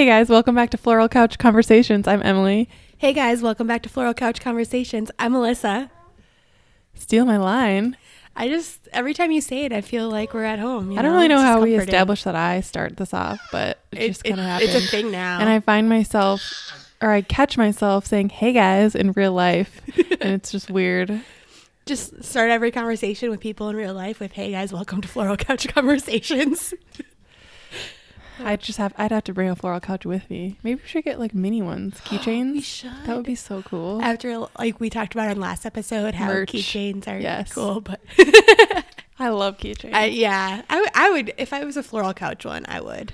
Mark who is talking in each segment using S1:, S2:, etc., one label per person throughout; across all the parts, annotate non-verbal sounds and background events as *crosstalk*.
S1: Hey guys, welcome back to Floral Couch Conversations. I'm Emily.
S2: Hey guys, welcome back to Floral Couch Conversations. I'm Melissa.
S1: Steal my line.
S2: I just every time you say it, I feel like we're at home.
S1: I don't really know
S2: It's
S1: how we established that I start this off, but it,
S2: It-
S1: just kind of happens.
S2: It's a thing now.
S1: and I find myself, or I catch myself saying, "Hey guys" in real life, *laughs* and it's just weird.
S2: just start every conversation with people in real life with "Hey guys, welcome to Floral Couch Conversations." *laughs*
S1: I just have, I'd have to bring a floral couch with me. Maybe we should get like mini ones, *gasps* keychains.
S2: we should.
S1: That would be so cool.
S2: After like we talked about on last episode, how
S1: Merch.
S2: keychains are
S1: Yes.
S2: cool, but *laughs* *laughs*
S1: I love keychains.
S2: I, yeah, I, w- I would if I was a floral couch one, I would.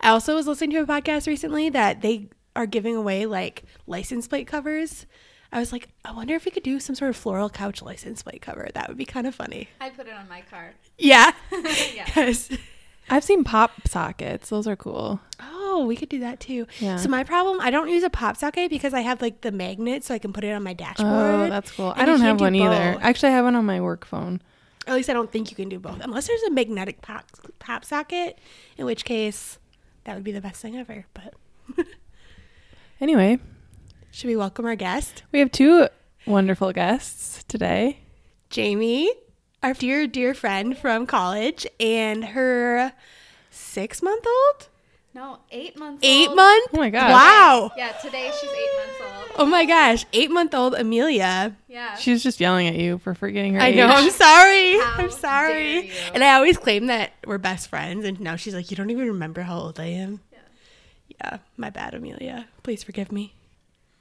S2: I also was listening to a podcast recently that they are giving away like license plate covers. I was like, I wonder if we could do some sort of floral couch license plate cover. That would be kind of funny.
S3: I put it on my car.
S2: Yeah. *laughs*
S3: yeah.
S2: 'Cause-
S1: I've seen pop sockets. Those are cool.
S2: oh, we could do that too.
S1: Yeah.
S2: So my problem, I don't use a pop socket because I have like the magnet, so I can put it on my dashboard.
S1: Oh, that's cool. I don't have
S2: do
S1: one either. Actually, I have one on my work phone.
S2: At least I don't think you can do both, unless there's a magnetic pop pop socket, in which case that would be the best thing ever. But *laughs*
S1: Anyway,
S2: should we welcome our guest?
S1: we have two wonderful guests today.
S2: Jamie, our dear, dear friend from college, and her six month old?
S3: No, eight months
S2: Eight
S3: old.
S2: month?
S1: Oh my gosh.
S2: Wow.
S3: Yeah, today she's eight months old.
S2: Oh my gosh. Eight month old Amelia.
S3: Yeah.
S1: She's just yelling at you for forgetting her
S2: I
S1: age.
S2: know. I'm sorry.
S3: How
S2: I'm sorry. And I always claim that we're best friends. And now she's like, You don't even remember how old I am?
S3: Yeah.
S2: Yeah. My bad, Amelia. Please forgive me.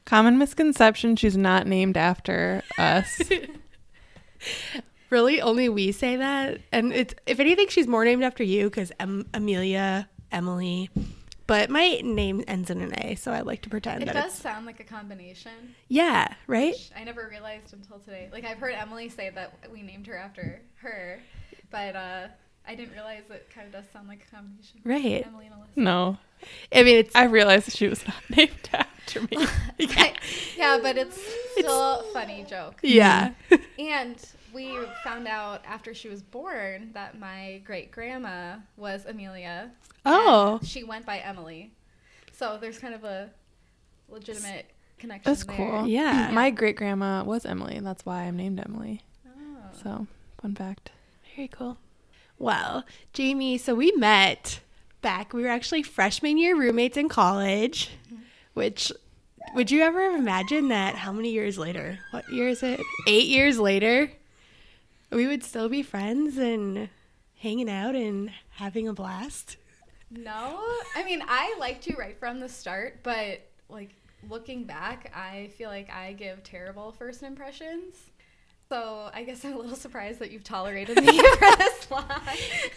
S1: Common misconception she's not named after us. *laughs*
S2: Really? Only we say that? And it's, if anything, she's more named after you because em- Amelia, Emily. But my name ends in an A, so I like to pretend
S3: It
S2: that
S3: does sound like a combination.
S2: Yeah, right?
S3: I never realized until today. Like I've heard Emily say that we named her after her, but uh, I didn't realize it kind of does sound like a combination.
S2: Right.
S3: Emily and Alyssa.
S1: no.
S2: I mean, it's.
S1: I realized she was not *laughs* named after me. *laughs*
S3: I- yeah, but it's still a funny joke.
S2: Yeah.
S3: And we found out after she was born that my great grandma was Amelia.
S2: Oh.
S3: she went by Emily. So there's kind of a legitimate connection.
S1: That's
S3: there.
S1: cool.
S2: Yeah.
S1: My great grandma was Emily, and that's why I'm named Emily.
S3: Oh.
S1: So, fun fact.
S2: Very cool. Well, Jamie, so we met back. We were actually freshman year roommates in college, mm-hmm. which would you ever have imagined that how many years later? What year is it? Eight years later, we would still be friends and hanging out and having a blast.
S3: No, I mean I liked you right from the start, but like looking back, I feel like I give terrible first impressions. So I guess I'm a little surprised that you've tolerated me *laughs* for this long.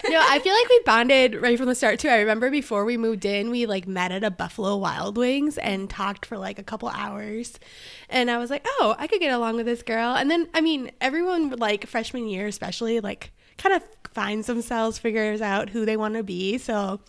S2: No, I feel like we bonded right from the start too. I remember before we moved in, we like met at a Buffalo Wild Wings and talked for like a couple hours. And I was like, "Oh, I could get along with this girl." And then I mean, everyone like freshman year especially like kind of finds themselves, figures out who they want to be. So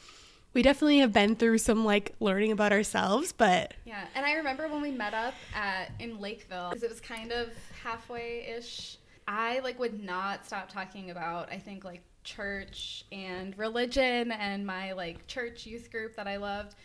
S2: we definitely have been through some like learning about ourselves, but
S3: Yeah, and I remember when we met up at in Lakeville because it was kind of halfway ish. I like would not stop talking about I think like church and religion and my like church youth group that I loved.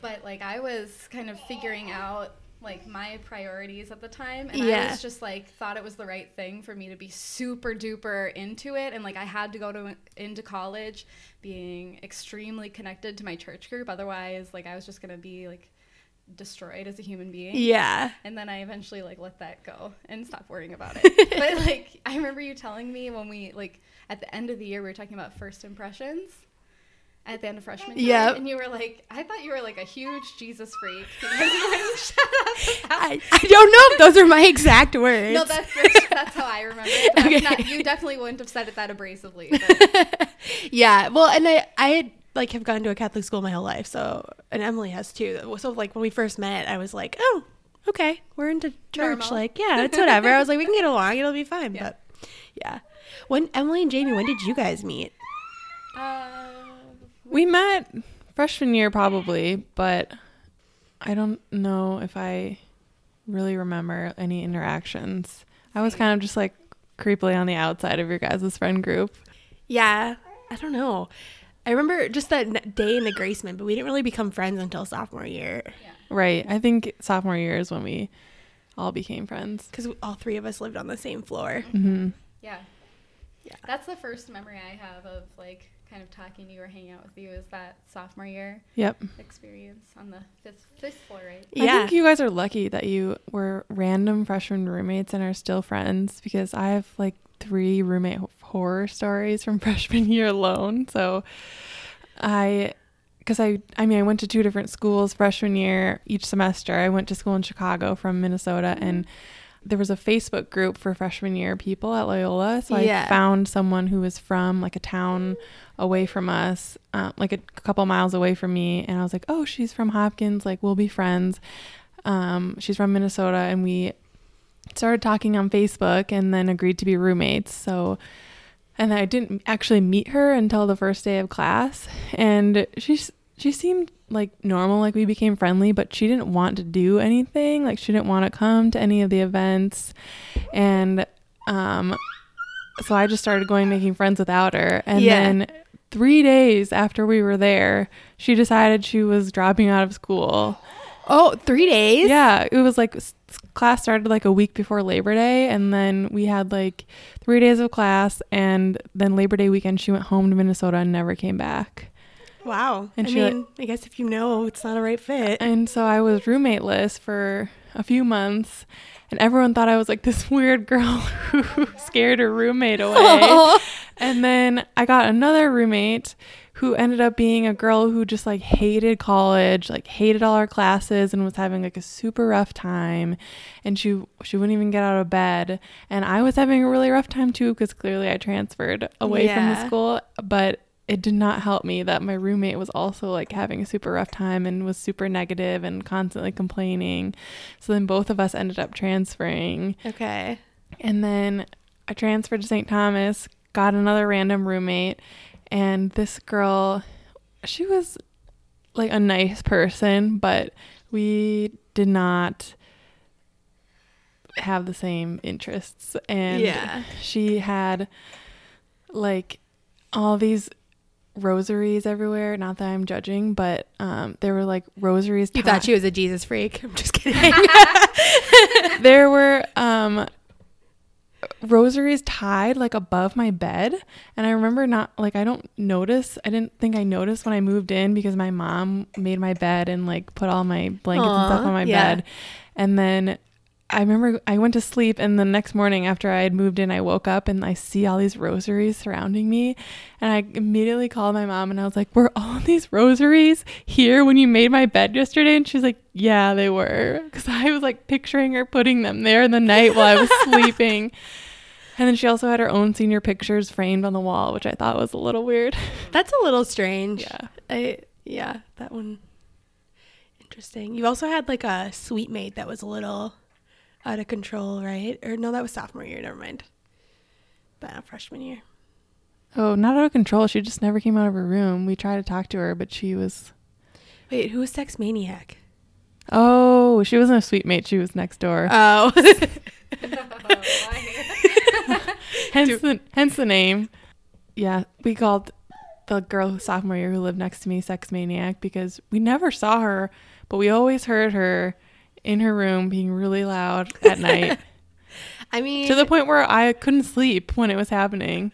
S3: But like I was kind of figuring out like my priorities at the time and I was just like thought it was the right thing for me to be super duper into it and like I had to go to into college being extremely connected to my church group otherwise like I was just going to be like destroyed as a human being
S2: yeah.
S3: and then I eventually like let that go and stop worrying about it. *laughs* but like I remember you telling me when we like at the end of the year we were talking about first impressions at the end of freshman year,
S2: Yep.
S3: and you were like, I thought you were like a huge Jesus freak because you wouldn't shut up. about-
S2: I, I don't know if those are my exact words.
S3: no, that's, that's that's how I remember it. But I mean,
S2: Okay.
S3: not- you definitely wouldn't have said it that abrasively. *laughs*
S2: Yeah well and i i had like have gone to a catholic school my whole life so and emily has too so like when we first met i was like oh okay we're into church
S3: Normal.
S2: like yeah it's whatever i was like we can get along it'll be fine *laughs*
S3: Yeah.
S2: but yeah when emily and jamie when did you guys meet
S3: uh,
S1: We met freshman year probably, but I don't know if I really remember any interactions. I was kind of just like creepily on the outside of your guys' friend group.
S2: yeah i don't know I remember just that day in the Graceman, but we didn't really become friends until sophomore year
S1: Right. I think sophomore year is when we all became friends.
S2: because all three of us lived on the same floor.
S1: hmm
S3: Yeah.
S2: Yeah.
S3: That's the first memory I have of like kind of talking to you or hanging out with you is that sophomore year
S1: Yep.
S3: experience on the fifth fifth floor, right?
S2: yeah.
S1: I think you guys are lucky that you were random freshman roommates and are still friends because I have like three roommate horror stories from *laughs* freshman year alone. So I, because I, I mean, I went to two different schools freshman year each semester. I went to school in Chicago from Minnesota and mm-hmm. There was a Facebook group for freshman year people at Loyola. So
S2: Yeah.
S1: I found someone who was from like a town away from us, uh, like a couple miles away from me. And I was like, oh, she's from Hopkins. Like, we'll be friends. Um, she's from Minnesota. And we started talking on Facebook and then agreed to be roommates. So, and I didn't actually meet her until the first day of class. And she's, she seemed like normal, like we became friendly, but she didn't want to do anything. Like, she didn't want to come to any of the events. And, um, so I just started going making friends without her. And
S2: Yeah.
S1: then three days after we were there, she decided she was dropping out of school.
S2: Oh, three days?
S1: Yeah, it was like class started like a week before Labor Day, and then we had like three days of class, and then Labor Day weekend she went home to Minnesota and never came back.
S2: Wow.
S1: And
S2: I
S1: she, like-
S2: mean, I guess if you know it's not a right fit.
S1: And so I was roommateless for a few months, and everyone thought I was like this *laughs* weird girl who *laughs* scared her roommate away. *laughs* And then I got another roommate who ended up being a girl who just like hated college, like hated all her classes and was having like a super rough time and she she wouldn't even get out of bed. And I was having a really rough time too cuz clearly I transferred away from the school, but it did not help me that my roommate was also like having a super rough time and was super negative and constantly complaining. So then both of us ended up transferring.
S2: okay.
S1: And then I transferred to St. Thomas, got another random roommate, and this girl, she was like a nice person, but we did not have the same interests. And
S2: Yeah.
S1: she had like all these rosaries everywhere. Not that I'm judging, but um, there were like rosaries.
S2: You thought she was a Jesus freak. I'm just kidding. *laughs*
S1: there were um rosaries tied like above my bed and i remember not like i don't notice i didn't think i noticed when i moved in because my mom made my bed and like put all my blankets and stuff on my
S2: yeah.
S1: bed and then i remember i went to sleep and the next morning after i had moved in i woke up and i see all these rosaries surrounding me. And i immediately called my mom and i was like were all *laughs* these rosaries here when you made my bed yesterday? And she's like yeah they were. *laughs* Because i was like picturing her putting them there in the night while i was *laughs* sleeping. And then she also had her own senior pictures framed on the wall which i thought was a little weird.
S2: That's a little strange.
S1: yeah.
S2: I yeah, that one. Interesting. You also had like a suite mate that was a little out of control, right? Or no, that was sophomore year, never mind. But uh, freshman year.
S1: oh not out of control she just never came out of her room we tried to talk to her but she was
S2: Wait, who was sex maniac?
S1: oh she wasn't a suite mate she was next door
S2: Oh. *laughs* *laughs*
S1: hence *laughs* the hence the name. Yeah, we called the girl sophomore year who lived next to me sex maniac because we never saw her, but we always heard her in her room being really loud at night *laughs*
S2: I mean
S1: to the point where I couldn't sleep when it was happening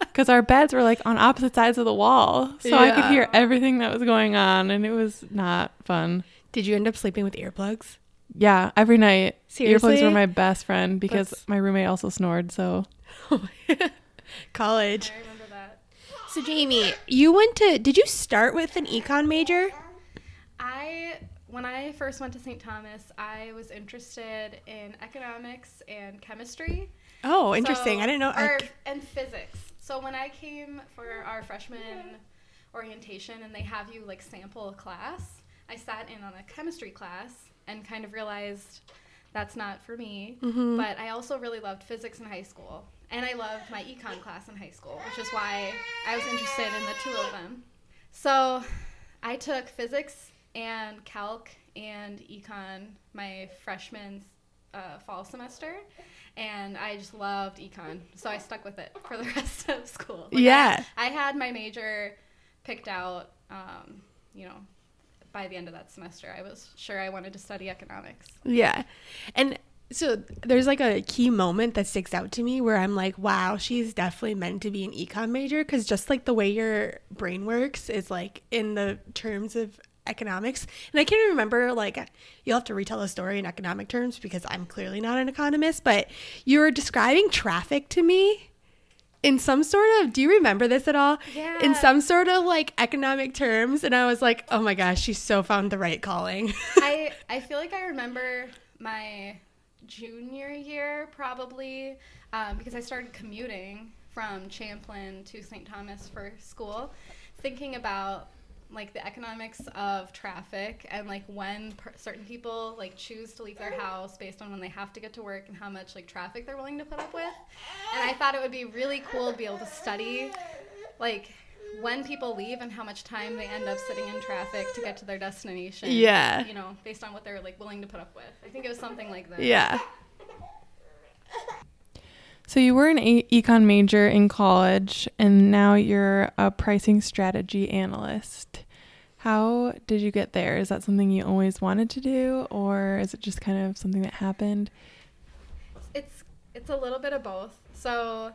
S1: because our beds were like on opposite sides of the wall, so I could hear everything that was going on, and it was not fun.
S2: Did you end up sleeping with earplugs?
S1: Yeah, every night
S2: Seriously?
S1: earplugs were my best friend because
S2: That's-
S1: my roommate also snored. So *laughs*
S2: College.
S3: I remember that.
S2: So Jamie, you went to did you start with an econ major?
S3: I when I first went to St. Thomas, I was interested in economics and chemistry.
S2: Oh, interesting.
S3: So-
S2: I didn't know.
S3: Or, and physics. So when I came for our freshman orientation and they have you like sample a class, I sat in on a chemistry class and kind of realized that's not for me.
S2: Mhm.
S3: But I also really loved physics in high school. And I loved my econ class in high school, which is why I was interested in the two of them. So I took physics and calc and econ my freshman uh, fall semester. And I just loved econ. So I stuck with it for the *laughs* rest of school. Like, I-
S2: Yeah.
S3: I, had my major picked out, um, you know, by the end of that semester, I was sure I wanted to study economics.
S2: Yeah. And so there's like a key moment that sticks out to me where I'm like, wow, she's definitely meant to be an econ major because just like the way your brain works is like in the terms of economics. And I can't remember, like, you'll have to retell the story in economic terms because I'm clearly not an economist, but you were describing traffic to me in some sort of do you remember this at all
S3: Yeah.
S2: in some sort of like economic terms and i was like oh my gosh she's so found the right calling *laughs*
S3: I I feel like I remember my junior year probably um, because I started commuting from Champlin to St. Thomas for school, thinking about like the economics of traffic and like when per- certain people like choose to leave their house based on when they have to get to work and how much like traffic they're willing to put up with. And I thought it would be really cool to be able to study like when people leave and how much time they end up sitting in traffic to get to their destination.
S2: Yeah.
S3: You know, based on what they're like willing to put up with. I think it was something like that.
S2: yeah
S1: So you were an econ major in college, and now you're a pricing strategy analyst. How did you get there? Is that something you always wanted to do, or is it just kind of something that happened?
S3: It's it's a little bit of both. So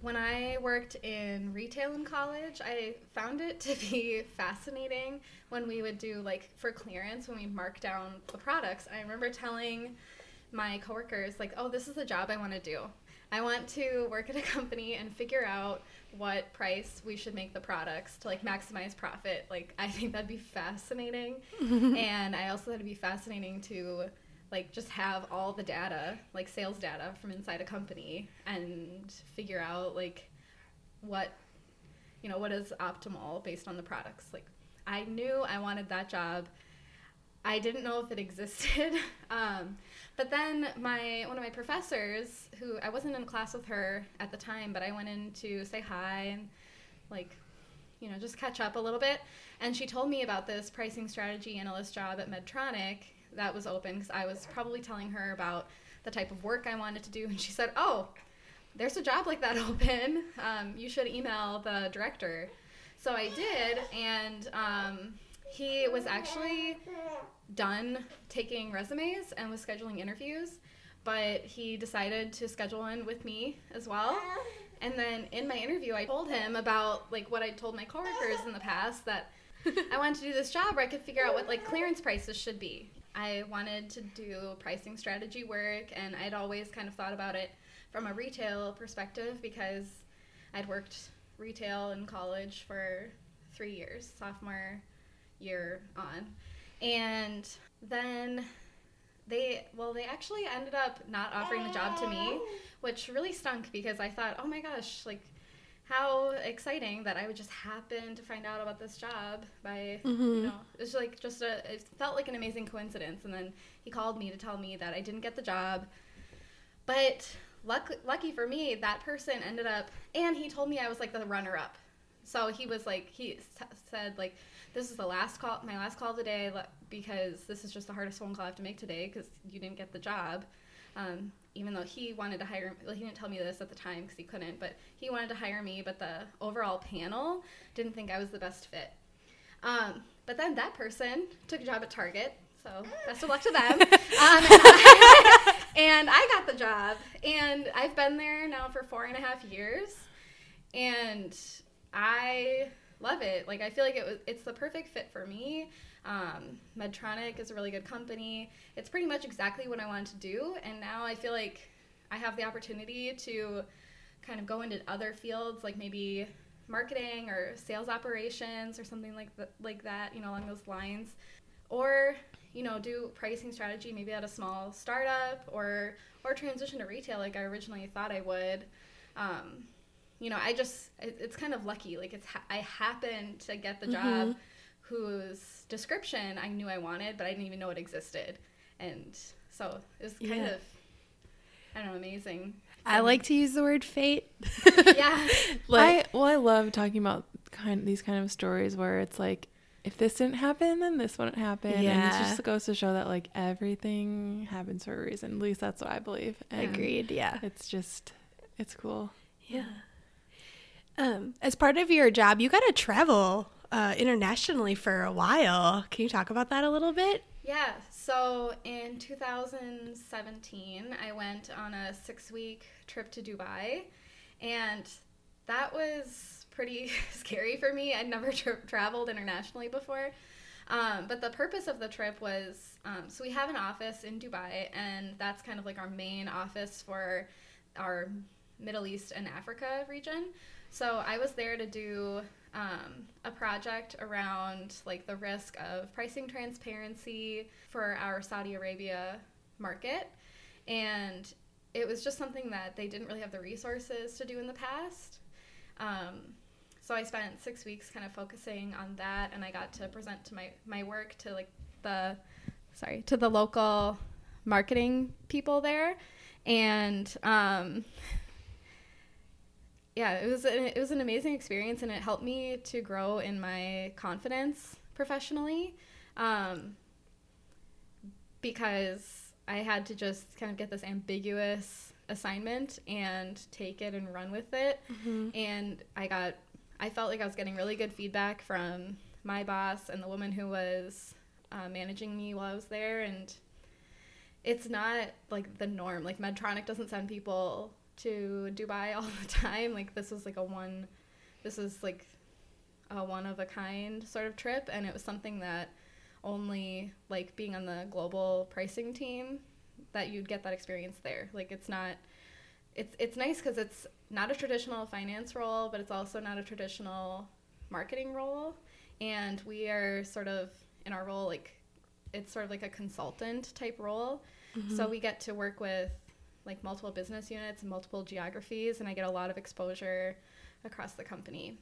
S3: when I worked in retail in college, I found it to be fascinating when we would do like for clearance when we mark down the products. I remember telling my coworkers like, "Oh, this is the job I want to do. I want to work at a company and figure out what price we should make the products to like maximize profit. Like I think that'd be fascinating. *laughs* and I also thought it'd be fascinating to like just have all the data, like sales data from inside a company and figure out like what you know, what is optimal based on the products. Like I knew I wanted that job. I didn't know if it existed. *laughs* Um, but then my one of my professors, who I wasn't in class with her at the time, but I went in to say hi and like, you know, just catch up a little bit. And she told me about this pricing strategy analyst job at Medtronic that was open because I was probably telling her about the type of work I wanted to do, and she said, "Oh, there's a job like that *laughs* open. Um, you should email the director." So I did, and um, he was actually done taking resumes and was scheduling interviews, but he decided to schedule in with me as well. And then in my interview, I told him about like what I told my coworkers in the past that *laughs* I wanted to do this job where I could figure out what like clearance prices should be. I wanted to do pricing strategy work, and I'd always kind of thought about it from a retail perspective because I'd worked retail in college for three years, sophomore year on. And then they, well, they actually ended up not offering the job to me, oh. which really stunk because I thought, oh my gosh, like, how exciting that I would just happen to find out about this job by, you mm-hmm. know, it's like just a, it felt like an amazing coincidence. And then he called me to tell me that I didn't get the job. But luck, lucky for me, that person ended up, and he told me I was like the runner up. So he was like, he said, like, this is the last call, my last call today, because this is just the hardest phone call I have to make today because you didn't get the job. Um, even though he wanted to hire, well, he didn't tell me this at the time because he couldn't, but he wanted to hire me, but the overall panel didn't think I was the best fit. Um, but then that person took a job at Target, so best of luck to them. *laughs* Um, and, *laughs* I, and I got the job, and I've been there now for four and a half years, and I love it. Like I feel like it was, it's the perfect fit for me. Um, Medtronic is a really good company. It's pretty much exactly what I wanted to do, and now I feel like I have the opportunity to kind of go into other fields, like maybe marketing or sales operations or something like th- like that, you know, along those lines, or you know, do pricing strategy maybe at a small startup or or transition to retail like I originally thought I would. Um, you know, I just it, it's kind of lucky. Like it's ha- I happened to get the mm-hmm. job whose description I knew I wanted, but I didn't even know it existed, and so it was kind
S2: Yeah.
S3: of I don't know, amazing.
S2: I like to use the word fate. *laughs*
S3: Yeah. *laughs*
S2: like,
S1: I well, I love talking about kind of these kind of stories where it's like, if this didn't happen, then this wouldn't happen. Yeah. And it just goes to show that like everything happens for a reason. At least that's what I believe. And
S2: agreed. Yeah.
S1: It's just, it's cool.
S2: Yeah. Um, as part of your job, you got to travel uh, internationally for a while. Can you talk about that a little bit?
S3: Yeah, so in 2017, I went on a six week trip to Dubai, and that was pretty *laughs* scary for me. I'd never tra- traveled internationally before. Um, but the purpose of the trip was um, so we have an office in Dubai, and that's kind of like our main office for our Middle East and Africa region. So I was there to do um, a project around like the risk of pricing transparency for our Saudi Arabia market, and it was just something that they didn't really have the resources to do in the past. Um, so I spent six weeks kind of focusing on that, and I got to present to my my work to like the sorry to the local marketing people there, and um, yeah, it was an, it was an amazing experience, and it helped me to grow in my confidence professionally, um, because I had to just kind of get this ambiguous assignment and take it and run with it,
S2: Mm-hmm.
S3: and I got I felt like I was getting really good feedback from my boss and the woman who was uh, managing me while I was there, and it's not like the norm. Like Medtronic doesn't send people to Dubai *laughs* all the time. Like this was like a one, this is like a one of a kind sort of trip, and it was something that only like being on the global pricing team that you'd get that experience there. Like it's not, it's it's nice because it's not a traditional finance role, but it's also not a traditional marketing role, and we are sort of in our role like it's sort of like a consultant type role. So mm-hmm. we get to work with like multiple business units and multiple geographies, and I get a lot of exposure across the company.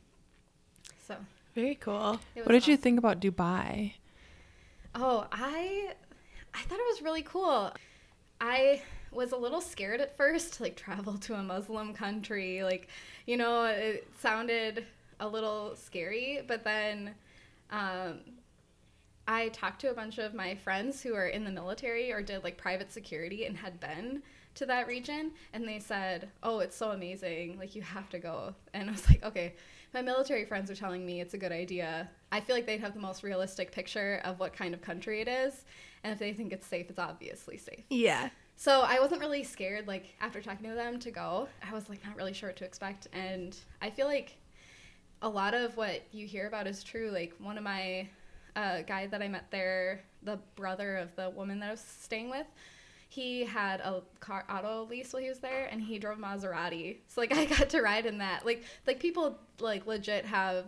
S3: So
S2: Very cool.
S1: What did you think about Dubai?
S3: Oh, I I thought it was really cool. I was a little scared at first to like travel to a Muslim country. Like, you know, it sounded a little scary, but then um, I talked to a bunch of my friends who are in the military or did like private security and had been to that region and they said, "Oh, it's so amazing. Like you have to go." And I was like, "Okay, my military friends are telling me it's a good idea. I feel like they'd have the most realistic picture of what kind of country it is, and if they think it's safe, it's obviously safe."
S2: Yeah.
S3: So I wasn't really scared, like after talking to them, to go. I was like not really sure what to expect, and I feel like a lot of what you hear about is true. Like one of my uh, guy that I met there, the brother of the woman that I was staying with, he had a car auto lease while he was there, and he drove Maserati. So like *laughs* I got to ride in that. Like like people like legit have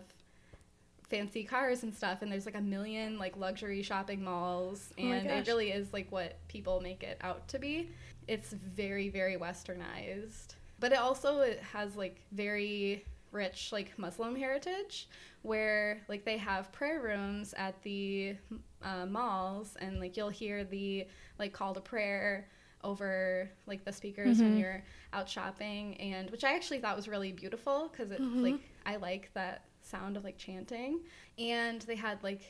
S3: fancy cars and stuff and there's like a million like luxury shopping malls
S2: Oh
S3: and it really is like what people make it out to be it's very very westernized but it also it has like very rich like muslim heritage where like they have prayer rooms at the uh, malls and like you'll hear the like call to prayer over like the speakers when
S1: Mhm.
S3: you're out shopping and which i actually thought was really beautiful because it's
S2: Mhm.
S3: like i like that sound of like chanting and they had like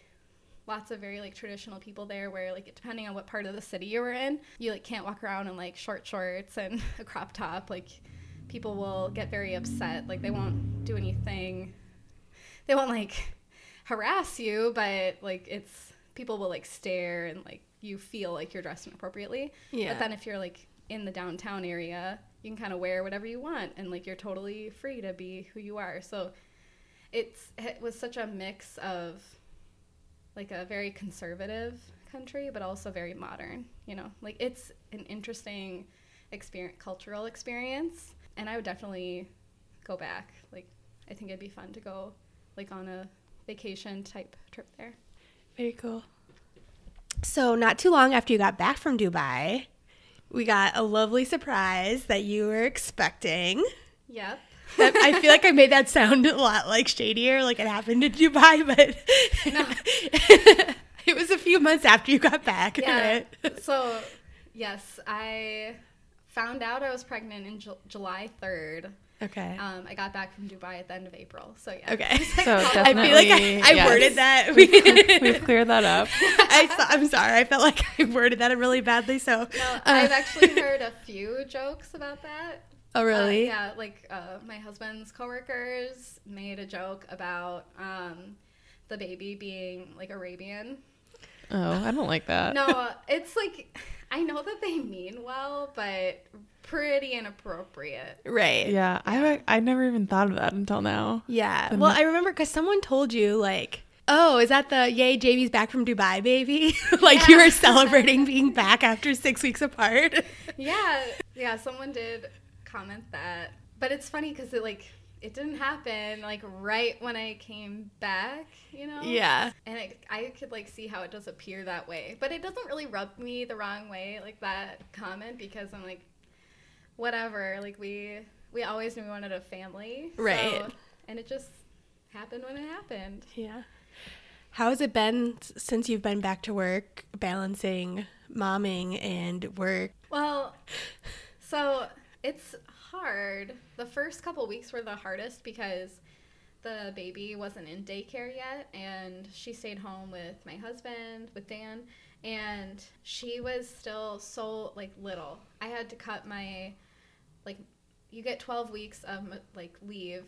S3: lots of very like traditional people there where like depending on what part of the city you were in you like can't walk around in like short shorts and *laughs* a crop top like people will get very upset like they won't do anything. They won't like harass you but like it's people will like stare and like you feel like you're dressed inappropriately.
S2: Yeah.
S3: but then if you're like in the downtown area you can kind of wear whatever you want and like you're totally free to be who you are. So it's it was such a mix of like a very conservative country but also very modern you know? Like it's an interesting experience cultural experience and i would definitely go back like i think it'd be fun to go like on a vacation type trip there
S2: Very cool. So, not too long after you got back from Dubai, we got a lovely surprise that you were expecting.
S3: yep
S2: That- I feel like I made that sound a lot like shadier, like it happened in Dubai, but *laughs* it was a few months after you got back.
S3: Yeah.
S2: right?
S3: so, yes, I found out I was pregnant in Ju- July 3rd.
S2: Okay.
S3: Um, I got back from Dubai at the end of April. So, yeah.
S2: Okay. *laughs*
S1: So
S2: I feel like I, I
S1: yes.
S2: worded that. *laughs*
S1: We've cleared that up. *laughs*
S2: I, I'm sorry. I felt like I worded that really badly. So,
S3: No,
S2: uh,
S3: I've actually heard a few jokes about that.
S2: oh
S3: Uh,
S2: really?
S3: yeah, like uh, my husband's coworkers made a joke about um, the baby being like Arabian.
S1: Oh, I don't like that.
S3: No, it's like I know that they mean well, but pretty inappropriate.
S2: Right.
S1: Yeah, I I never even thought of that until now.
S2: Yeah.
S1: The
S2: Well,
S1: ne-
S2: I remember because someone told you, like, oh, is that the yay, Jamie's back from Dubai, baby? *laughs* like you were celebrating being back after six weeks apart.
S3: Yeah, yeah. Someone did comment that, but it's funny because it like it didn't happen like right when I came back, you know.
S2: yeah.
S3: And it, I could like see how it does appear that way, but it doesn't really rub me the wrong way like that comment because I'm like, whatever. Like we we always knew we wanted a family, so-
S2: Right.
S3: and it just happened when it happened.
S2: Yeah. How has it been since you've been back to work, balancing momming and work?
S3: Well, so it's hard. The first couple weeks were the hardest because the baby wasn't in daycare yet and she stayed home with my husband, with Dan, and she was still so like little. I had to cut my like you get 12 weeks of like leave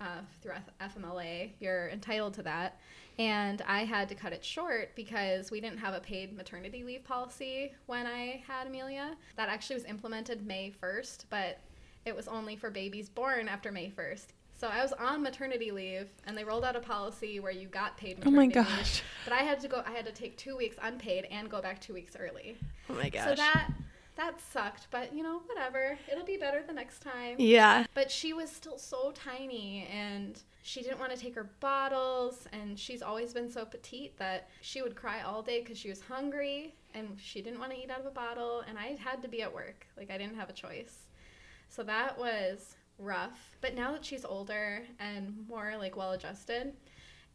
S3: uh, through F- FMLA. You're entitled to that. And I had to cut it short because we didn't have a paid maternity leave policy when I had Amelia. That actually was implemented May 1st, but it was only for babies born after May 1st. So I was on maternity leave, and they rolled out a policy where you got paid
S1: Oh my
S3: leave.
S1: gosh.
S3: But I had to go. I had to take two weeks unpaid and go back two weeks early.
S2: Oh my gosh!
S3: So that that sucked. But you know, whatever. It'll be better the next time.
S2: yeah.
S3: But she was still so tiny and she didn't want to take her bottles and she's always been so petite that she would cry all day because she was hungry and she didn't want to eat out of a bottle and I had to be at work. Like I didn't have a choice. So that was rough. But now that she's older and more like well adjusted,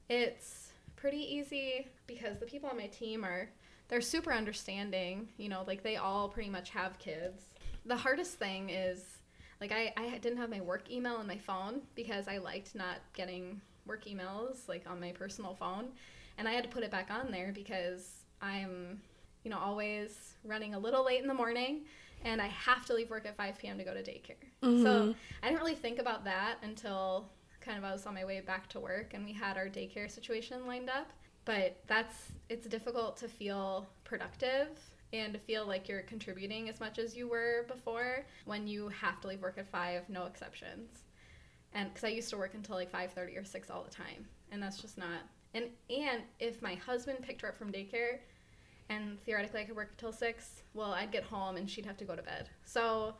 S3: it's pretty easy because the people on my team are they're super understanding, you know, like they all pretty much have kids. The hardest thing is like I, I didn't have my work email on my phone because I liked not getting work emails like on my personal phone. And I had to put it back on there because I'm, you know, always running a little late in the morning and I have to leave work at 5 p.m. to go to daycare. So mm-hmm. I didn't really think about that until kind of I was on my way back to work and we had our daycare situation lined up. But that's, it's difficult to feel productive and to feel like you're contributing as much as you were before when you have to leave work at 5, no exceptions. And because I used to work until like 5.30 or 6 all the time. And that's just not, and, and if my husband picked her up from daycare, and theoretically I could work until six. Well, I'd get home and she'd have to go to bed. So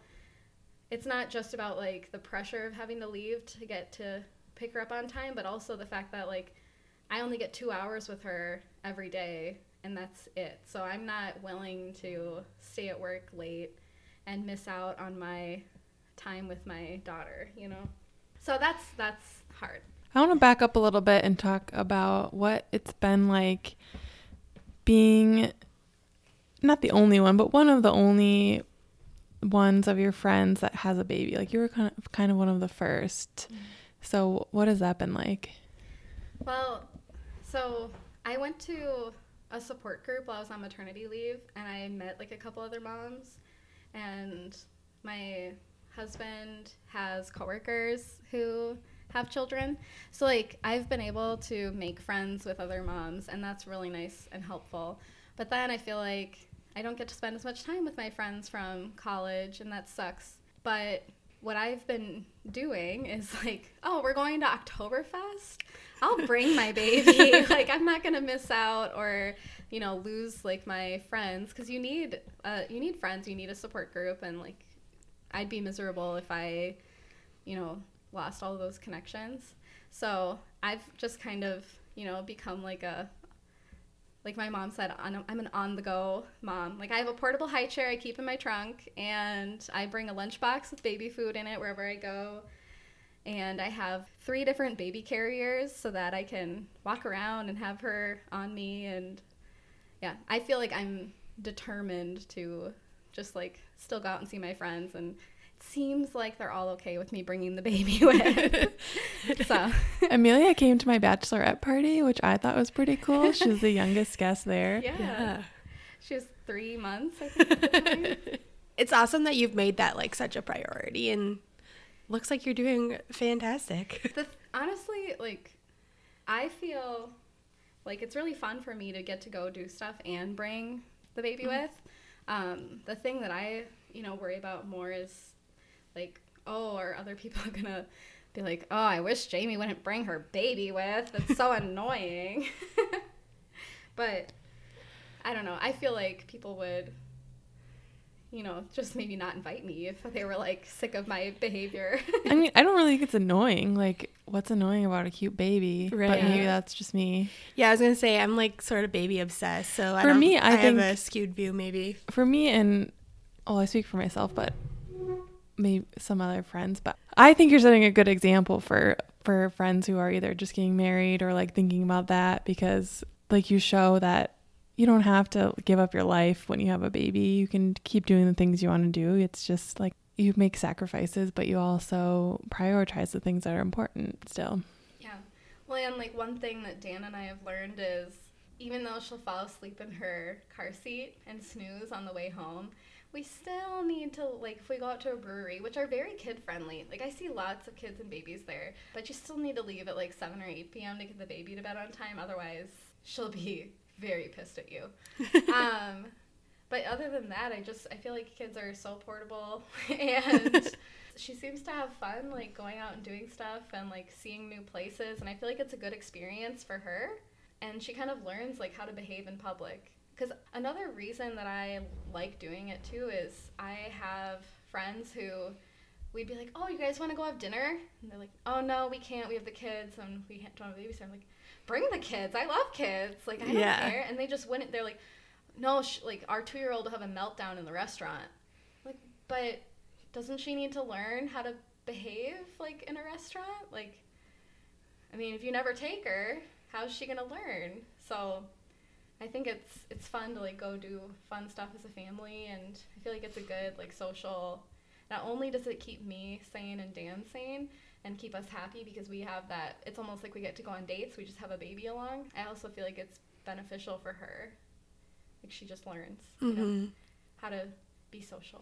S3: it's not just about like the pressure of having to leave to get to pick her up on time, but also the fact that like I only get two hours with her every day and that's it. So I'm not willing to stay at work late and miss out on my time with my daughter, you know? So that's that's hard.
S1: I want to back up a little bit and talk about what it's been like being not the only one, but one of the only ones of your friends that has a baby. Like you were kind of kind of one of the 1st mm. So what has that been like?
S3: Well, so I went to a support group while I was on maternity leave, and I met like a couple other moms, and my husband has coworkers who have children. So like I've been able to make friends with other moms, and that's really nice and helpful. But then I feel like I don't get to spend as much time with my friends from college, and that sucks. But what I've been doing is *laughs* like, oh, we're going to Oktoberfest. I'll bring my baby. *laughs* *laughs* like I'm not gonna miss out or, you know, lose like my friends because you need, uh, you need friends. You need a support group, and like, I'd be miserable if I, you know, lost all of those connections. So I've just kind of, you know, become like a like my mom said, I'm an on the go mom. Like I have a portable high chair I keep in my trunk, and I bring a lunchbox with baby food in it wherever I go. And I have three different baby carriers so that I can walk around and have her on me. And yeah, I feel like I'm determined to just like still go out and see my friends. And seems like they're all okay with me bringing the baby *laughs* with. so *laughs*
S1: Amelia came to my bachelorette party, which I thought was pretty cool. She was the youngest guest there.
S3: yeah. She was three months, I think. at the time. *laughs*
S2: it's awesome that you've made that like such a priority and looks like you're doing fantastic.
S3: the honestly like i feel Like it's really fun for me to get to go do stuff and bring the baby
S2: Mm-hmm.
S3: with. Um, the thing that I, you know, worry about more is like, oh, are other people *laughs* gonna be like, oh, I wish Jamie wouldn't bring her baby with. That's so *laughs* annoying. *laughs* but I don't know. I feel like people would, you know, just maybe not invite me if they were like sick of my behavior.
S1: I mean, I don't really think it's annoying. Like, what's annoying about a cute baby? But
S2: Right.
S1: maybe that's just me.
S2: Yeah, I was gonna say I'm like sort of baby obsessed, so I
S1: For
S2: don't,
S1: me, I
S2: have
S1: think-
S2: a skewed view maybe.
S1: For me, and well, I speak for myself, but maybe some other friends. But I think you're setting a good example for for friends who are either just getting married or like thinking about that because like you show that you don't have to give up your life when you have a baby. You can keep doing the things you want to do. It's just like you make sacrifices, but you also prioritize the things that are important still.
S3: Yeah. Well, and like one thing that Dan and I have learned is even though she'll fall asleep in her car seat and snooze on the way home, we still need to like if we go out to a brewery, which are very kid friendly. Like I see lots of kids and babies there, but you still need to leave at like 7 or 8 p.m. to get the baby to bed on time otherwise she'll be *laughs* very pissed at you. *laughs* um but other than that, I just I feel like kids are so portable *laughs* and she seems to have fun like going out and doing stuff and like seeing new places and I feel like it's a good experience for her and she kind of learns like how to behave in public. Cuz another reason that I like doing it too is I have friends who we'd be like, "Oh, you guys want to go have dinner?" And they're like, "Oh no, we can't. We have the kids and we don't have a babysitter." I'm like, "Bring the kids. I love kids. Like I don't
S2: Yeah.
S3: care." And they just wouldn't. They're like, "No, sh- like our 2-year-old will have a meltdown in the restaurant." Like, but doesn't she need to learn how to behave like in a restaurant? Like I mean, if you never take her, how's she going to learn? So I think it's it's fun to like go do fun stuff as a family and I feel like it's a good like social not only does it keep me sane and Dan sane and keep us happy because we have that it's almost like we get to go on dates, we just have a baby along. I also feel like it's beneficial for her. Like she just learns you know,
S2: hmm
S3: how to be social.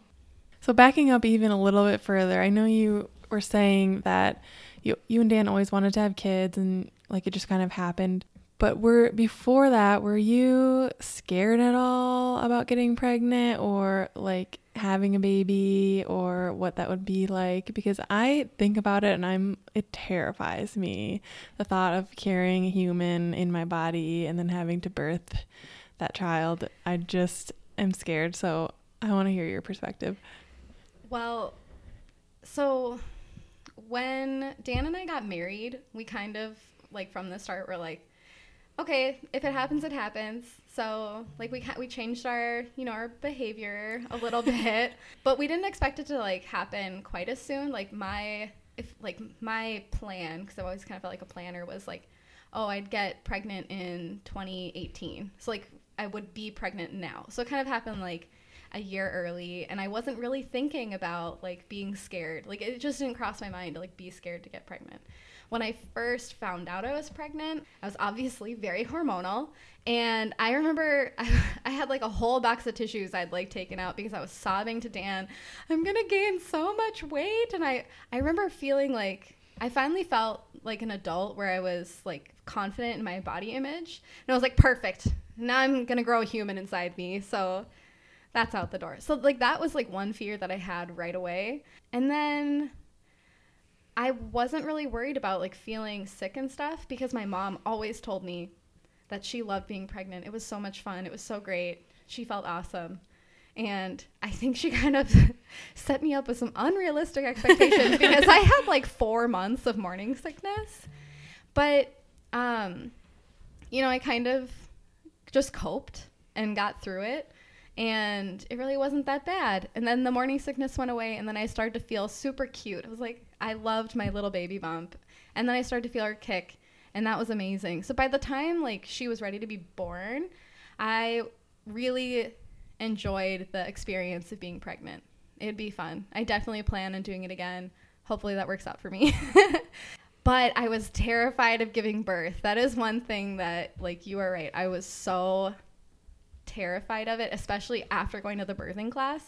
S1: So backing up even a little bit further, I know you were saying that you you and Dan always wanted to have kids and like it just kind of happened. But were before that, were you scared at all about getting pregnant or like having a baby or what that would be like? Because I think about it and I'm it terrifies me the thought of carrying a human in my body and then having to birth that child. I just am scared. So I want to hear your perspective.
S3: Well, so when Dan and I got married, we kind of like from the start were like, okay, if it happens, it happens. So like we we changed our you know our behavior a little *laughs* bit, but we didn't expect it to like happen quite as soon. Like my if like my plan because I've always kind of felt like a planner was like, oh, I'd get pregnant in 2018. So like I would be pregnant now. So it kind of happened like a year early and I wasn't really thinking about like being scared. Like it just didn't cross my mind to like be scared to get pregnant. When I first found out I was pregnant, I was obviously very hormonal and I remember *laughs* I, had like a whole box of tissues I'd like taken out because I was sobbing to Dan, I'm going to gain so much weight and I I remember feeling like I finally felt like an adult where I was like confident in my body image. And I was like, perfect. Now I'm going to grow a human inside me. So that's out the door. So like that was like one fear that I had right away. And then I wasn't really worried about like feeling sick and stuff because my mom always told me that she loved being pregnant. It was so much fun. It was so great. She felt awesome. And I think she *laughs* kind of set me up with some unrealistic expectations *laughs* because I had like 4 months of morning sickness. But um you know, I kind of just coped and got through it and it really wasn't that bad. And then the morning sickness went away, and then I started to feel super cute. I was like, I loved my little baby bump, and then I started to feel her kick, and that was amazing. So by the time like she was ready to be born, I really enjoyed the experience of being pregnant. It'd be fun. I definitely plan on doing it again. Hopefully that works out for me. *laughs* but I was terrified of giving birth. That is one thing that like you are right. I was so terrified of it, especially after going to the birthing class.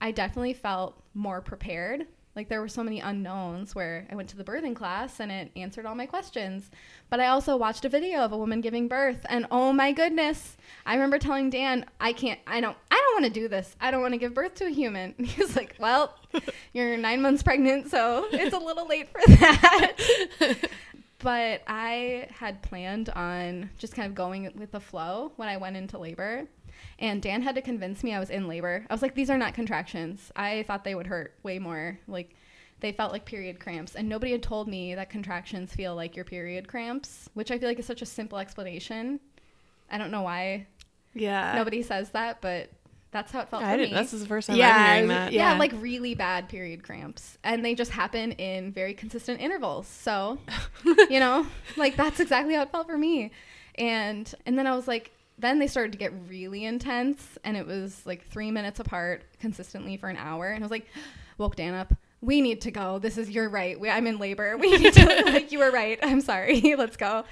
S3: I definitely felt more prepared Like there were so many unknowns where I went to the birthing class and it answered all my questions. But I also watched a video of a woman giving birth and oh my goodness, I remember telling Dan, I can't I don't I don't want to do this. I don't want to give birth to a human. And *laughs* he was like, "Well, *laughs* you're 9 months pregnant, so it's a little late for that." *laughs* but I had planned on just kind of going with the flow when I went into labor. And Dan had to convince me I was in labor. I was like, these are not contractions. I thought they would hurt way more. Like, they felt like period cramps. And nobody had told me that contractions feel like your period cramps, which I feel like is such a simple explanation. I don't know why
S2: Yeah.
S3: nobody says that, but that's how it felt
S1: I
S3: for
S1: didn't.
S3: me.
S1: This is the first time
S2: Yeah,
S1: I'm hearing that.
S3: yeah.
S2: Yeah.
S3: like really bad period cramps. And they just happen in very consistent intervals. So, *laughs* you know, like that's exactly how it felt for me. And and then I was like then they started to get really intense and it was like 3 minutes apart consistently for an hour and I was like woke Dan up. We need to go. This is you're right. We, I'm in labor. We need to *laughs* like you were right. I'm sorry. *laughs* Let's go.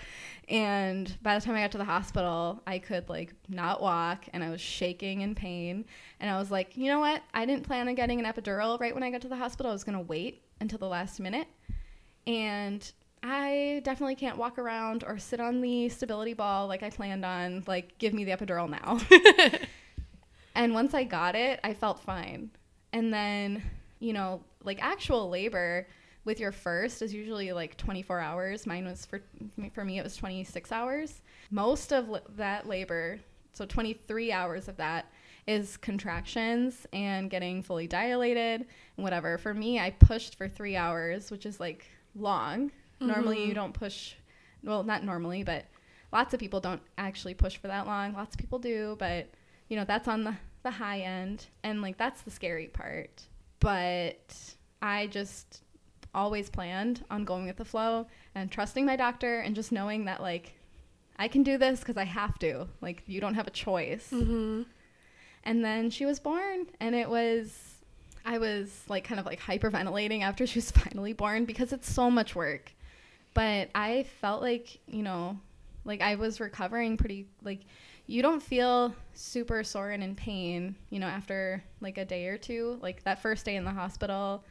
S3: And by the time I got to the hospital, I could like not walk and I was shaking in pain. And I was like, you know what? I didn't plan on getting an epidural right when I got to the hospital. I was going to wait until the last minute. And I definitely can't walk around or sit on the stability ball like I planned on. Like, give me the epidural now. *laughs* and once I got it, I felt fine. And then, you know, like actual labor with your first is usually like 24 hours. Mine was for for me it was 26 hours. Most of that labor, so 23 hours of that is contractions and getting fully dilated and whatever. For me, I pushed for 3 hours, which is like long. Normally you don't push well, not normally, but lots of people don't actually push for that long. Lots of people do, but you know, that's on the the high end and like that's the scary part. But I just always planned on going with the flow and trusting my doctor and just knowing that like I can do this because I have to. Like you don't have a choice.
S2: Mm-hmm.
S3: And then she was born, and it was, I was like kind of like hyperventilating after she was *laughs* finally born because it's so much work. But I felt like, you know, like I was recovering pretty, like, you don't feel super sore and in pain, you know, after like a day or two. Like that first day in the hospital,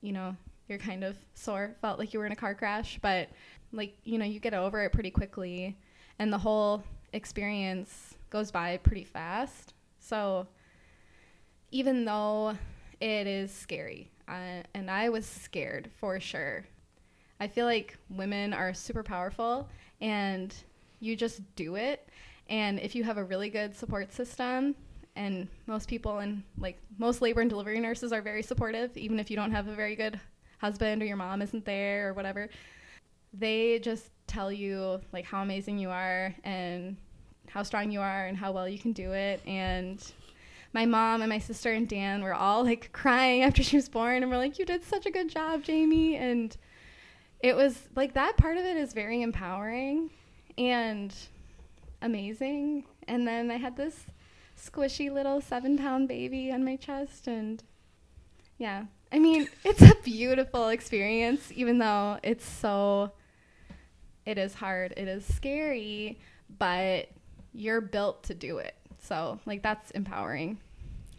S3: you know, you're kind of sore, felt like you were in a car crash, but like, you know, you get over it pretty quickly. And the whole experience goes by pretty fast. So even though it is scary, uh, and I was scared for sure, I feel like women are super powerful and you just do it. And if you have a really good support system, and most people and like most labor and delivery nurses are very supportive, even if you don't have a very good husband or your mom isn't there or whatever, they just tell you like how amazing you are and how strong you are and how well you can do it. And my mom and my sister and Dan were all like *laughs* crying after she was born and we're like, You did such a good job, Jamie. And it was like that part of it is very empowering and amazing. And then I had this squishy little seven pound baby on my chest and yeah. I mean, *laughs* it's a beautiful experience, even though it's so it is hard, it is scary, but you're built to do it. So like that's empowering.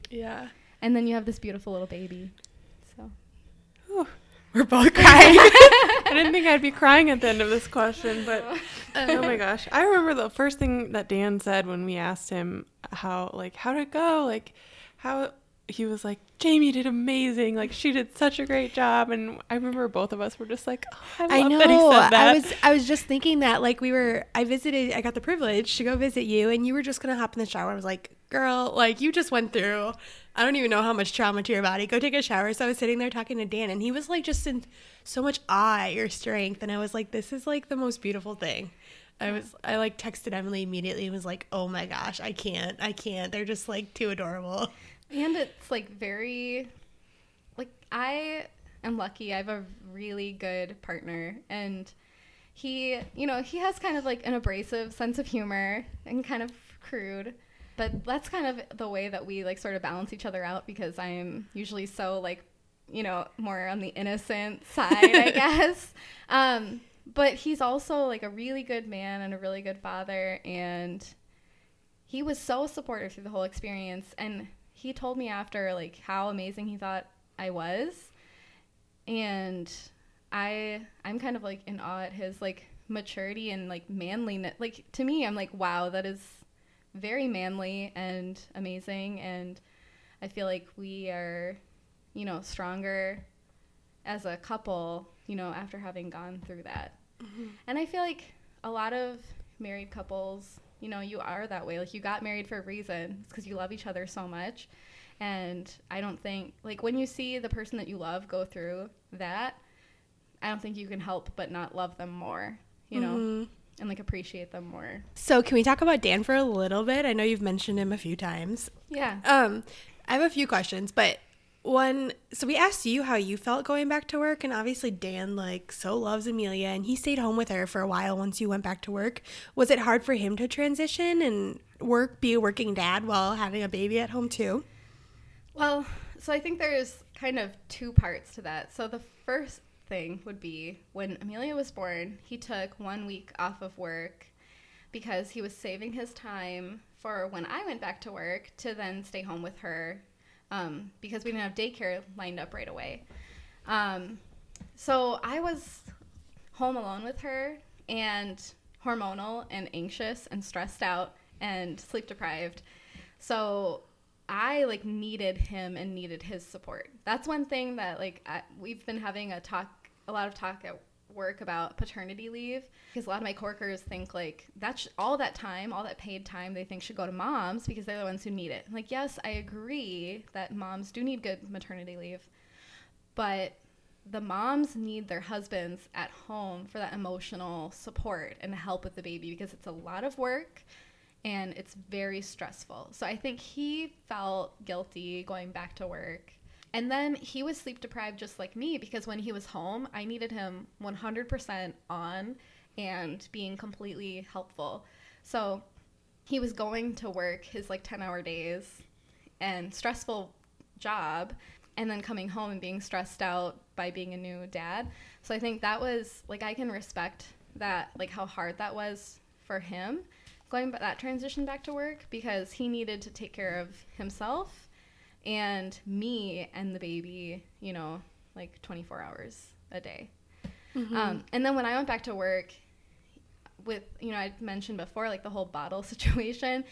S2: Yeah.
S3: And then you have this beautiful little baby.
S2: We're both *laughs* crying.
S1: I didn't think I'd be crying at the end of this question, but oh my gosh. I remember the first thing that Dan said when we asked him how like how'd it go? Like how he was like, Jamie did amazing. Like she did such a great job and I remember both of us were just like, oh, I
S2: I know.
S1: that he said that.
S2: I was I was just thinking that like we were I visited I got the privilege to go visit you and you were just gonna hop in the shower. I was like, girl, like you just went through I don't even know how much trauma to your body. Go take a shower. So I was sitting there talking to Dan and he was like just in so much awe at your strength and I was like, This is like the most beautiful thing. I was I like texted Emily immediately and was like, Oh my gosh, I can't. I can't. They're just like too adorable.
S3: and it's like very like I am lucky. I have a really good partner and he, you know, he has kind of like an abrasive sense of humor and kind of crude. But that's kind of the way that we like sort of balance each other out because I am usually so like, you know, more on the innocent *laughs* side, I guess. Um, but he's also like a really good man and a really good father and he was so supportive through the whole experience and he told me after like how amazing he thought I was and I I'm kind of like in awe at his like maturity and like manliness. Like to me, I'm like, wow, that is very manly and amazing. And I feel like we are, you know, stronger as a couple, you know, after having gone through that.
S2: Mm-hmm.
S3: And I feel like a lot of married couples, you know, you are that way. Like you got married for a reason. It's because you love each other so much. And I don't think, like, when you see the person that you love go through that, I don't think you can help but not love them more, you know,
S2: Mhm.
S3: And like appreciate them more.
S2: So, can we talk about Dan for a little bit? I know you've mentioned him a few times.
S3: Yeah.
S2: Um, I have a few questions, but one, so we asked you how you felt going back to work, and obviously Dan like so loves Amelia, and he stayed home with her for a while once you went back to work. Was it hard for him to transition and work, be a working dad while having a baby at home too?
S3: Well, so I think there's kind of two parts to that. So the first thing would be when Amelia was born, he took one week off of work because he was saving his time for when I went back to work to then stay home with her um, because we didn't have daycare lined up right away. Um, so I was home alone with her and hormonal and anxious and stressed out and sleep deprived. So I like needed him and needed his support. That's one thing that like I, we've been having a talk, a lot of talk at work about paternity leave because a lot of my coworkers think like that's all that time, all that paid time they think should go to moms because they're the ones who need it. Like yes, I agree that moms do need good maternity leave, but the moms need their husbands at home for that emotional support and help with the baby because it's a lot of work and it's very stressful. So I think he felt guilty going back to work. And then he was sleep deprived just like me because when he was home, I needed him 100% on and being completely helpful. So he was going to work his like 10 hour days and stressful job and then coming home and being stressed out by being a new dad. So I think that was like I can respect that like how hard that was for him going that transition back to work because he needed to take care of himself and me and the baby, you know, like 24 hours a day. Um, and then when I went back to work, with you know I mentioned before like the whole bottle *laughs* situation,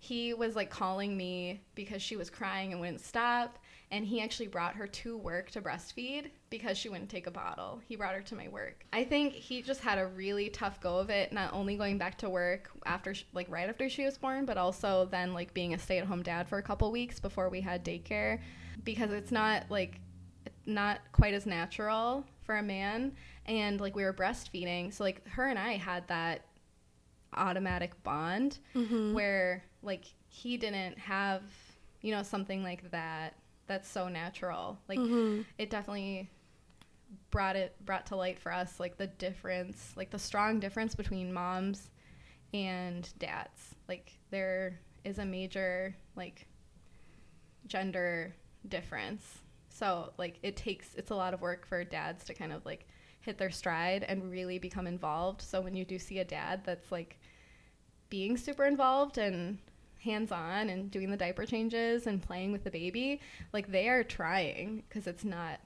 S3: he was like calling me because she was crying and wouldn't stop, and he actually brought her to work to breastfeed because she wouldn't take a bottle. He brought her to my work. I think he just had a really tough go of it, not only going back to work after sh- like right after she was born, but also then like being a stay-at-home dad for a couple weeks before we had daycare because it's not like not quite as natural for a man and like we were breastfeeding so like her and i had that automatic bond mm-hmm. where like he didn't have you know something like that that's so natural. Like mm-hmm. it definitely brought it brought to light for us like the difference like the strong difference between moms and dads. Like there is a major like gender difference. So like it takes it's a lot of work for dads to kind of like hit their stride and really become involved. So when you do see a dad that's like being super involved and hands on and doing the diaper changes and playing with the baby like they are trying because it's not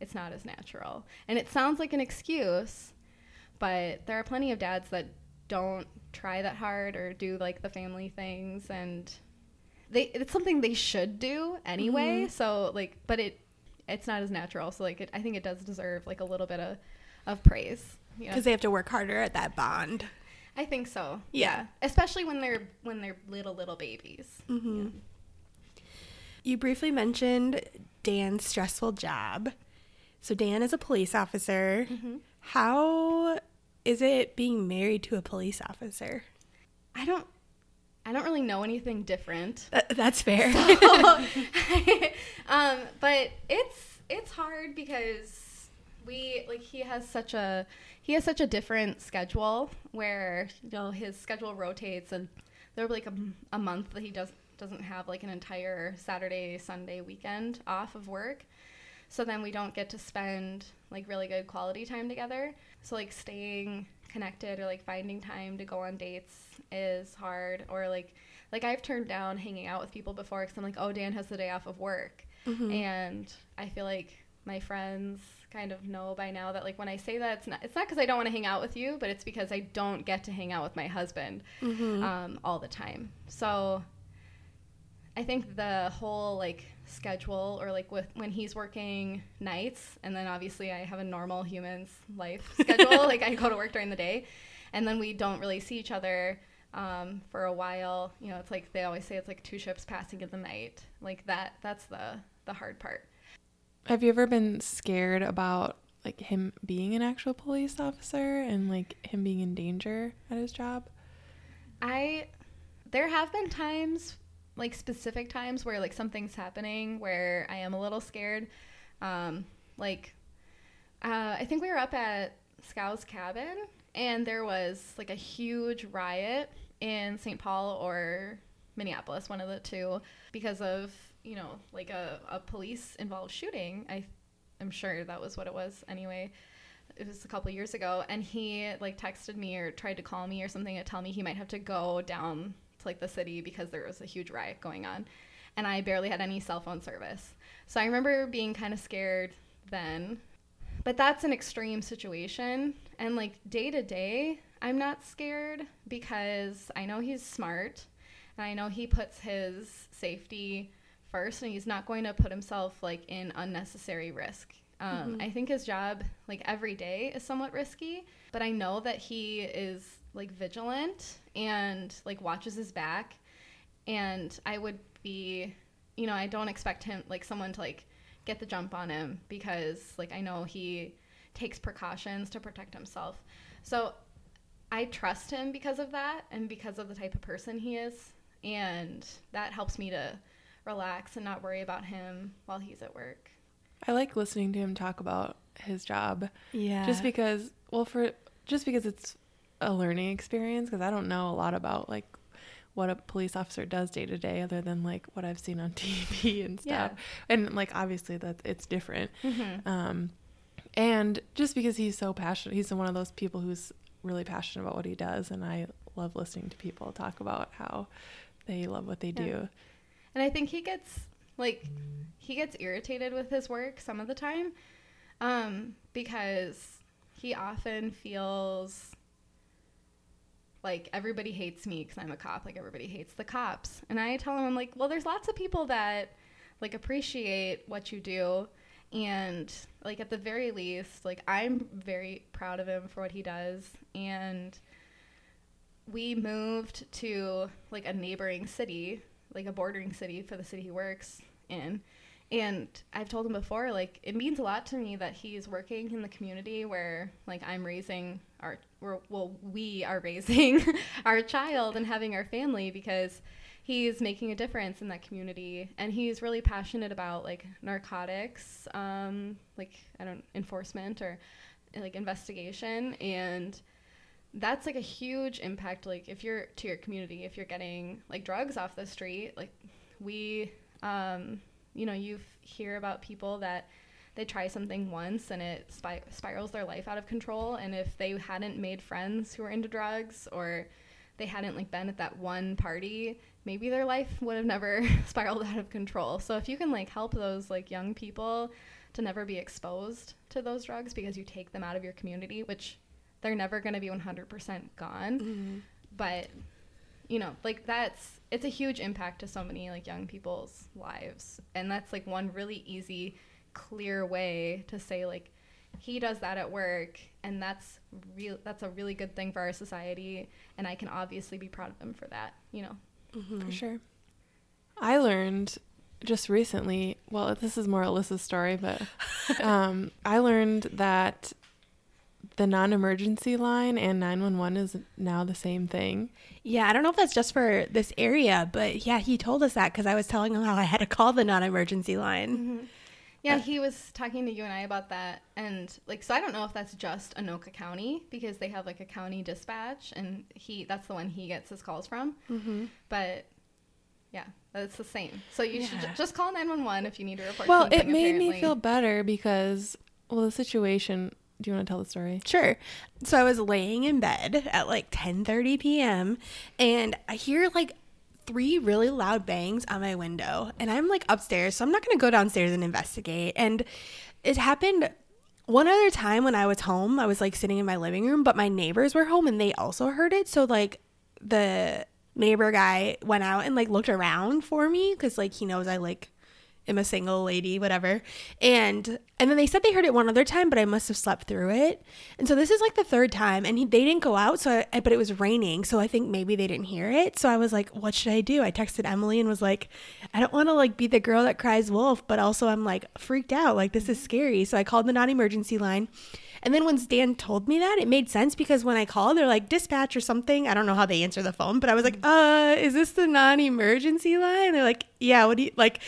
S3: it's not as natural and it sounds like an excuse but there are plenty of dads that don't try that hard or do like the family things and they it's something they should do anyway mm-hmm. so like but it it's not as natural so like it, i think it does deserve like a little bit of of praise you know?
S2: Because they have to work harder at that bond.
S3: I think so
S2: Yeah.
S3: especially when they're when they're little little babies
S2: Mm-hmm. You briefly mentioned Dan's stressful job. So Dan is a police officer. How is it being married to a police officer?
S3: i don't i don't really know anything different
S2: Th- that's fair. *laughs* *laughs* *laughs*
S3: um, but it's it's hard because we like he has such a he has such a different schedule where you know his schedule rotates and there'll be like a, a month that he does doesn't have like an entire Saturday Sunday weekend off of work. So then we don't get to spend like really good quality time together. So like staying connected or like finding time to go on dates is hard or like like I've turned down hanging out with people before cuz I'm like, "Oh, Dan has the day off of work." Mm-hmm. And I feel like my friends kind of know by now that like when I say that it's not it's not because I don't want to hang out with you, but it's because I don't get to hang out with my husband um, all the time. So I think the whole like schedule or like with when he's working nights and then obviously I have a normal human's life *laughs* schedule like I go to work during the day and then we don't really see each other um, for a while. You know it's like they always say it's like two ships passing in the night. Like that that's the the hard part
S1: Have you ever been scared about like him being an actual police officer and like him being in danger at his job?
S3: I there have been times like specific times where like something's happening where I am a little scared. Um, like uh, I think we were up at Scow's cabin and there was like a huge riot in St. Paul or Minneapolis, one of the two, because of you know like a, a police involved shooting. I I'm sure that was what it was anyway. It was a couple years ago and he like texted me or tried to call me or something to tell me he might have to go down to like the city because there was a huge riot going on. And i barely had any cell phone service. So i remember being kind of scared then. But that's an extreme situation. And like day to day i'm not scared because i know he's smart. And i know he puts his safety first and he's not going to put himself like in unnecessary risk um, I think his job, like every day, is somewhat risky, but I know that he is like vigilant and like watches his back. And I would be, you know, I don't expect him, like someone to like get the jump on him because like I know he takes precautions to protect himself. So I trust him because of that and because of the type of person he is. And that helps me to relax and not worry about him while he's at work.
S1: I like listening to him talk about his job
S2: Yeah.
S1: just because well for just because it's a learning experience because I don't know a lot about like what a police officer does day to day other than like what I've seen on *laughs* TV and stuff.
S3: Yeah.
S1: And like obviously that it's different.
S3: Mm-hmm.
S1: Um and just because he's so passionate, he's one of those people who's really passionate about what he does and I love listening to people talk about how they love what they
S3: Yeah.
S1: do.
S3: And I think he gets like he gets irritated with his work some of the time um, because he often feels like everybody hates me because I'm a cop. Like everybody hates the cops, and I tell him I'm like, well, there's lots of people that like appreciate what you do, and like at the very least, like I'm very proud of him for what he does, and we moved to like a neighboring city, like a bordering city for the city he works in. And I've told him before, like it means a lot to me that he's working in the community where like I'm raising our, well, we are raising *laughs* our child and having our family because he's making a difference in that community and he's really passionate about like narcotics, um, like I don't enforcement or like investigation and that's like a huge impact like if you're to your community if you're getting like drugs off the street like we um you know you hear about people that they try something once and it spirals their life out of control and if they hadn't made friends who were into drugs or they hadn't like been at that one party maybe their life would have never *laughs* spiraled out of control. So if you can like help those like young people to never be exposed to those drugs because you take them out of your community which they're never going to be 100% gone. But you know like that's it's a huge impact to so many like young people's lives. And that's like one really easy clear way to say like he does that at work and that's real that's a really good thing for our society and i can obviously be proud of him for that you know?
S1: For sure. I learned just recently, well, this is more Alyssa's story, but *laughs* um, I learned that the non emergency line and 911 is now the same thing.
S2: Yeah, I don't know if that's just for this area, but yeah, he told us that because I was telling him how I had to call the non-emergency line.
S3: Yeah, he was talking to you and I about that, and like, so I don't know if that's just Anoka County because they have like a county dispatch, and he that's the one he gets his calls from.
S2: Mm-hmm.
S3: But yeah, it's the same. So you should
S2: Yeah.
S3: ju- just call nine one one if you need to report.
S1: Well, it
S3: something,
S1: made me feel better because, well, the situation. Do you want to tell the story?
S2: Sure. So I was laying in bed at like 10:30 p.m. and I hear like three really loud bangs on my window and I'm like upstairs, so I'm not going to go downstairs and investigate. And it happened one other time when I was home. I was like sitting in my living room, but my neighbors were home and they also heard it. So like the neighbor guy went out and like looked around for me because like he knows I like am a single lady, whatever. And and then they said they heard it one other time, but I must have slept through it. And so this is like the third time, and he, they didn't go out. So, I, but it was raining, so I think maybe they didn't hear it. So I was like, what should I do? I texted Emily and was like, I don't want to like be the girl that cries wolf, but also I'm like freaked out. Like this is scary. So I called the non-emergency line. And then when Stan told me that, it made sense because when I called, they're like dispatch or something. I don't know how they answer the phone, but I was like, uh, is this the non-emergency line? They're like, yeah. What do you like?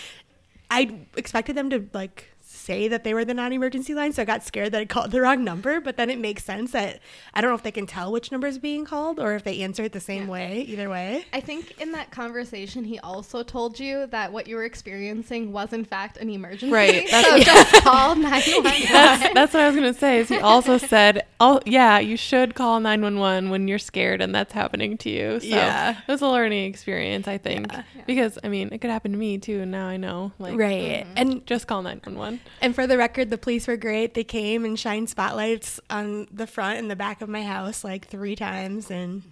S2: I expected them to like say that they were the non-emergency line, so I got scared that I called the wrong number. But then it makes sense that I don't know if they can tell which number is being called or if they answer it the same
S3: Yeah.
S2: way. Either way,
S3: I think in that conversation, he also told you that what you were experiencing was in fact an emergency.
S1: Right, *laughs* that's-
S3: so just *laughs* call 911. *laughs*
S1: That's that's what I was gonna say. Is he also said, "Oh yeah, you should call nine one one when you're scared and that's happening to you." So
S2: Yeah.
S1: it was a learning experience, I think,
S2: Yeah.
S3: Yeah.
S1: because I mean it could happen to me too. And now I know, like,
S2: right? Mm-hmm. And
S1: just call nine one one.
S2: And for the record, the police were great. They came and shined spotlights on the front and the back of my house like three times, and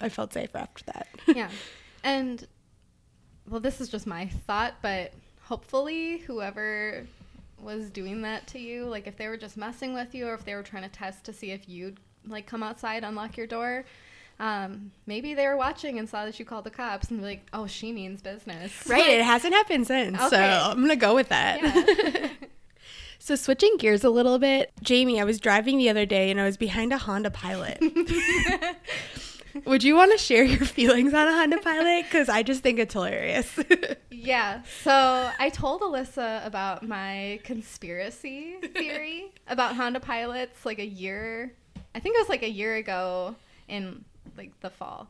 S2: I felt safer after that. *laughs*
S3: yeah. And well, this is just my thought, but hopefully, whoever was doing that to you, like if they were just messing with you or if they were trying to test to see if you'd like come outside, unlock your door, um, maybe they were watching and saw that you called the cops and be like, oh, she means business.
S2: Right. *laughs* it hasn't happened since. So I'm going to go with that.
S3: Yeah. *laughs*
S2: So switching gears a little bit, Jamie, I was driving the other day and I was behind a Honda Pilot. *laughs* Would you want to share your feelings on a Honda Pilot? Because I just think it's hilarious. *laughs*
S3: Yeah. So I told Alyssa about my conspiracy theory about Honda pilots like a year, I think it was like a year ago in like the fall.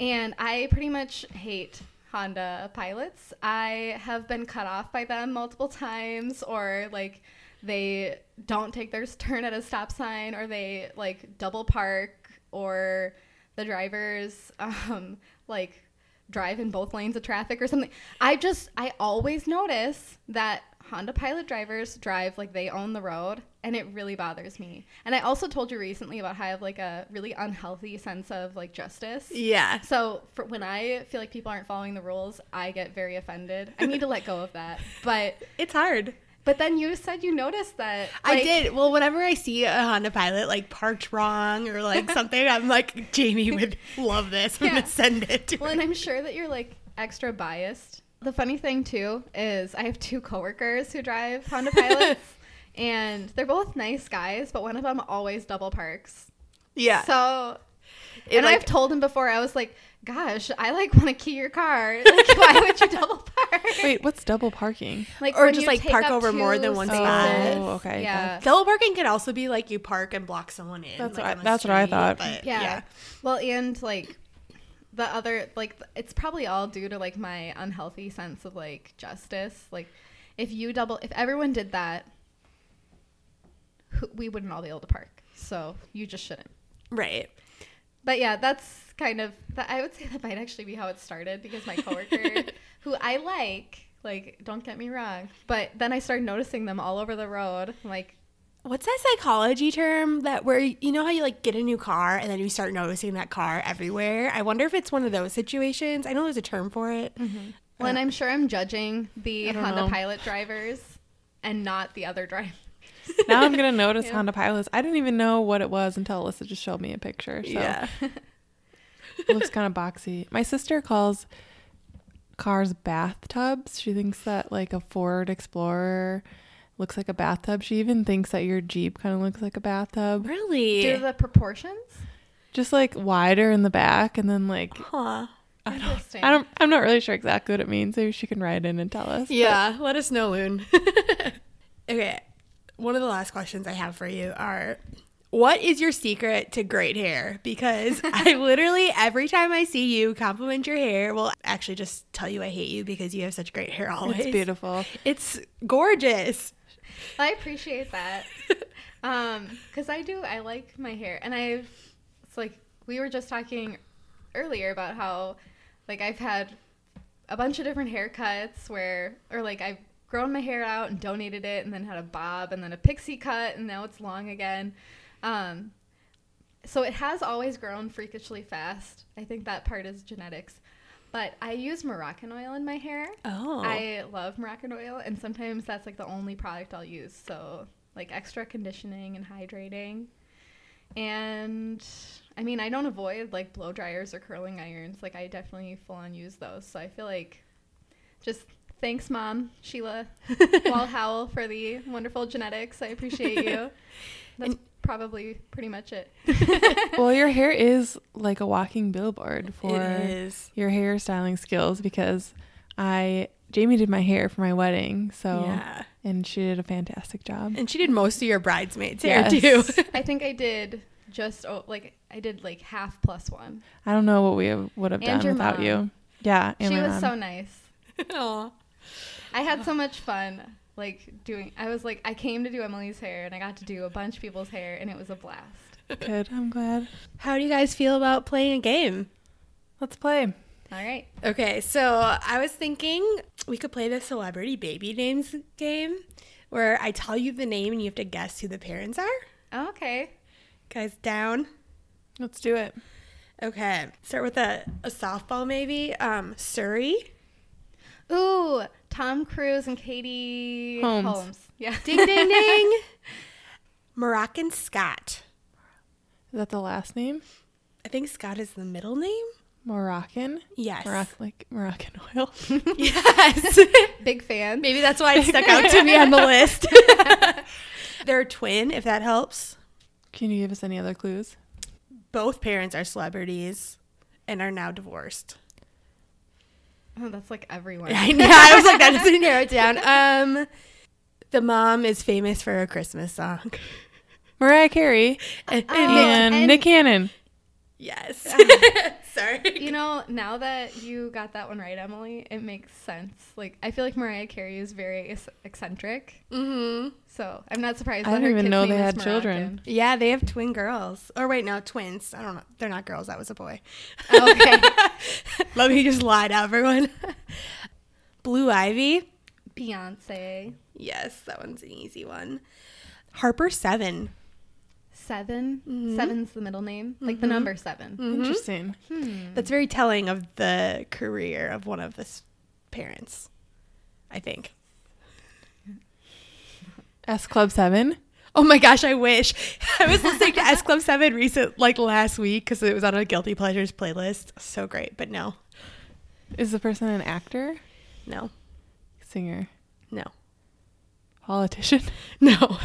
S3: And I pretty much hate Honda pilots. I have been cut off by them multiple times or like they don't take their *laughs* turn at a stop sign or they like double park or the drivers um like drive in both lanes of traffic or something. I just I always notice that Honda Pilot drivers drive like they own the road and it really bothers me. And I also told you recently about how I have like a really unhealthy sense of like justice.
S2: yeah.
S3: So for when I feel like people aren't following the rules, I get very offended. I need to let go of that. *laughs* But
S2: It's hard.
S3: but then you said you noticed that
S2: I did. Well, whenever I see a Honda Pilot like parked wrong or like *laughs* something, I'm like, Jamie would love this. I'm
S3: Yeah.
S2: going to send it to
S3: Well,
S2: her.
S3: and I'm sure that you're like extra biased. The funny thing too is I have two coworkers who drive Honda Pilots, *laughs* and they're both nice guys, but one of them always double parks.
S2: Yeah.
S3: So,
S2: It,
S3: and
S2: like-
S3: I've told him before. I was like, "Gosh, I like want to key your car. *laughs* Like, why would you double park?
S1: Wait, what's double parking?
S3: like,
S2: Or just, like, park over more than one spot.
S1: Oh, okay,
S3: Yeah.
S2: Double parking could also be like you park and block someone in.
S1: That's
S2: like,
S1: what I-
S2: on the
S1: that's what I thought.
S2: but
S3: yeah. Well, and like the other like it's probably all due to like my unhealthy sense of like justice. Like if you double if everyone did that who- we wouldn't all be able to park. So you just shouldn't.
S2: Right.
S3: But yeah, that's kind of that I would say that might actually be how it started because my coworker *laughs* who I like like don't get me wrong, but then I started noticing them all over the road. I'm like
S2: What's that psychology term that where you know how you like get a new car and then you start noticing that car everywhere? I wonder if it's one of those situations. I know there's a term for it. Mm-hmm.
S3: Uh, well, and I'm sure I'm judging the Honda
S1: know.
S3: Pilot drivers and not the other drivers. *laughs*
S1: Now I'm gonna notice
S3: Yeah.
S1: Honda Pilots. I didn't even know what it was until Alyssa just showed me a picture. So
S2: Yeah.
S1: it *laughs* looks kind of boxy. My sister calls cars bathtubs. She thinks that like a Ford Explorer looks like a bathtub. She even thinks that your Jeep kind of looks like a bathtub.
S2: Really?
S3: Do the proportions?
S1: Just like wider in the back and then like
S2: huh.
S1: I don't
S3: Interesting.
S1: I don't I'm not really sure exactly what it means. Maybe she can write in and tell us.
S2: Yeah, let us know, Loon. *laughs* okay. One of the last questions I have for you are what is your secret to great hair? Because *laughs* I literally every time I see you compliment your hair, well actually just tell you I hate you because you have such great hair always.
S1: It's beautiful.
S2: It's gorgeous.
S3: I appreciate that. *laughs* Um, cause I do, I like my hair and I've, it's like, we were just talking earlier about how, like, I've had a bunch of different haircuts where, or like, I've grown my hair out and donated it, and then had a bob, and then a pixie cut, and now it's long again. Um, so it has always grown freakishly fast. I think that part is genetics. But I use Moroccan oil in my hair.
S2: Oh.
S3: I love Moroccan oil, and sometimes that's like the only product I'll use. So, like extra conditioning and hydrating. And I mean, I don't avoid like blow dryers or curling irons. Like, I definitely full on use those. So, I feel like just thanks, Mom, Sheila *laughs* Wall Howell, for the wonderful genetics. I appreciate you. *laughs* That's probably pretty much it. *laughs*
S1: well, your hair is like a walking billboard for your hairstyling skills because I Jamie did my hair for my wedding, so
S2: Yeah.
S1: and she did a fantastic job.
S2: And she did most of your bridesmaids hair
S1: Yes.
S2: too.
S3: I think I did just oh, like I did like half plus one.
S1: I don't know what we would have
S3: And
S1: done without
S3: mom.
S1: you. Yeah, and
S3: she was
S1: mom.
S3: so nice.
S2: Aw.
S3: I had so much fun like doing I was like I came to do Emily's hair and I got to do a bunch of people's hair and it was a blast.
S1: good. I'm glad.
S2: How do you guys feel about playing a game?
S1: Let's play.
S3: All right.
S2: Okay, so I was thinking we could play the celebrity baby names game where I tell you the name and you have to guess who the parents are.
S3: Okay.
S2: Guys, down.
S1: Let's do it.
S2: Okay, start with a, a softball maybe. Um, Suri.
S3: Ooh, Tom Cruise and Katie
S1: Holmes.
S3: Yeah. *laughs*
S2: Ding, ding, ding. *laughs* Moroccan Scott.
S1: Is that the last name?
S2: I think Scott is the middle name.
S1: Moroccan.
S2: Yes.
S1: Moroccan, like Moroccan oil. *laughs*
S2: Yes.
S3: Big fan.
S2: Maybe that's why it stuck out to me on the list. They're a twin, if that helps.
S1: Can you give us any other clues?
S2: Both parents are celebrities and are now divorced.
S3: Oh, that's like everyone. *laughs*
S2: I know. I was like, that doesn't *laughs* narrow it down. Um, the mom is famous for a Christmas song. *laughs*
S1: Mariah Carey
S2: And,
S3: Oh,
S1: and,
S3: and-
S1: Nick Cannon.
S2: Yes. *laughs* Sorry.
S3: You know, now that you got that one right, Emily, it makes sense. Like, I feel like Mariah Carey is very ec- eccentric,
S2: hmm
S3: so I'm not surprised.
S1: I
S3: that
S1: didn't
S3: her
S1: even
S3: kid's
S1: know they
S3: is
S1: had children.
S2: Yeah, they have twin girls. Or wait, no, twins. I don't know. They're not girls. That was a boy.
S3: Okay. *laughs*
S2: Let me just lie to everyone. Blue Ivy.
S3: Beyonce.
S2: Yes, that one's an easy one. Harper Seven.
S3: 7
S2: Mhm.
S3: Seven's the middle name, like the
S2: Mhm.
S3: number 7
S2: Mhm.
S1: Interesting.
S3: Hmm.
S2: That's very telling of the career of one of the s- parents, I think. *laughs*
S1: S Club Seven.
S2: Oh my gosh, I wish. *laughs* I was listening to S Club 7 recent, like last week, because it was on a Guilty Pleasures playlist. So great, but no,
S1: Is the person an actor,
S2: no,
S1: singer,
S2: no,
S1: politician? *laughs*
S2: no.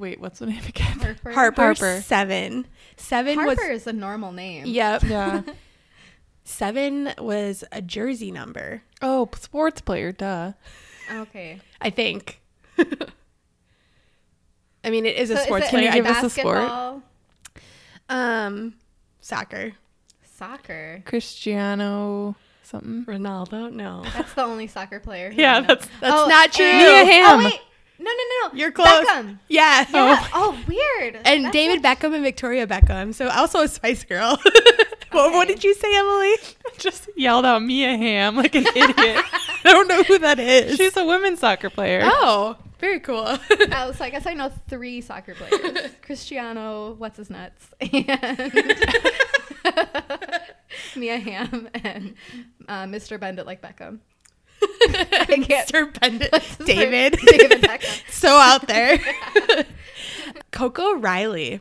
S1: Wait, what's the name again?
S3: Harper. *laughs*
S2: Harper,
S1: Harper.
S2: 7. 7
S3: Harper
S2: was.
S3: is a normal name.
S2: Yep.
S1: Yeah. *laughs*
S2: 7 was a jersey number,
S1: Oh, sports player. Duh.
S3: Okay.
S2: I think. *laughs* I mean, it is a sports
S3: is it
S1: Can you
S2: player.
S1: give
S2: I-
S1: us a sport?
S2: um, soccer.
S3: Soccer.
S1: Cristiano something.
S2: Ronaldo? No.
S3: That's the only soccer player.
S1: Yeah, that's-
S2: that's
S3: Oh,
S2: not true.
S1: Mia Hamm.
S3: Oh wait, no, no, no, no.
S2: You're close.
S3: Beckham.
S2: Yeah.
S3: Yeah. Oh, weird.
S2: And
S3: That's
S2: David
S3: not-
S2: Beckham and Victoria Beckham. So also a Spice Girl. *laughs* what, what did you say, Emily? *laughs*
S1: Just yelled out Mia Hamm like an idiot. *laughs*
S2: I don't know who that is.
S1: She's a women's soccer player.
S2: oh, very cool.
S3: Oh, so I guess I know three soccer players: Cristiano, what's his nuts, and Mia Hamm, and uh, Mr. Bendit like Beckham. I *laughs* can't-
S2: Mr. Bendit. David. *laughs*
S3: David Beckham. *laughs*
S2: so out there. Coco Riley.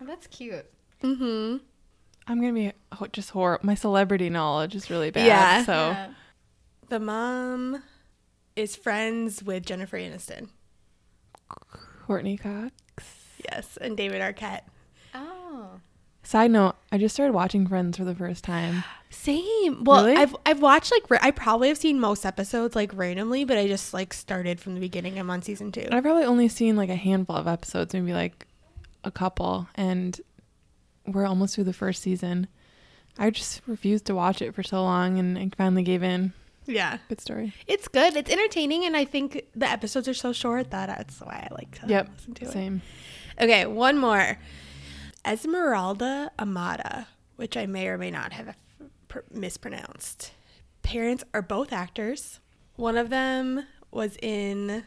S3: Oh, that's cute.
S2: Mm-hmm.
S1: I'm gonna be ho- just horrible. My celebrity knowledge is really bad.
S2: Yeah.
S1: So
S3: Yeah.
S2: The mom is friends with Jennifer Aniston.
S1: Courteney Cox.
S2: Yes, and David Arquette.
S3: Oh.
S1: Side note: I just started watching Friends for the first time. *gasps* *gasps*
S2: Same. Well,
S1: Really?
S2: I've I've watched like ra- I probably have seen most episodes like randomly, but I just like started from the beginning. I'm on season two.
S1: I've probably only seen like a handful of episodes, maybe like a couple, and we're almost through the first season. I just refused to watch it for so long, and I finally gave in.
S2: Yeah,
S1: Good story.
S2: it's good. It's entertaining, and I think the episodes are so short that that's why I like to
S1: Yep.
S2: listen to it.
S1: Same.
S2: Okay, one more. Esmeralda Amada, which I may or may not have pr- mispronounced. Parents are both actors. One of them was in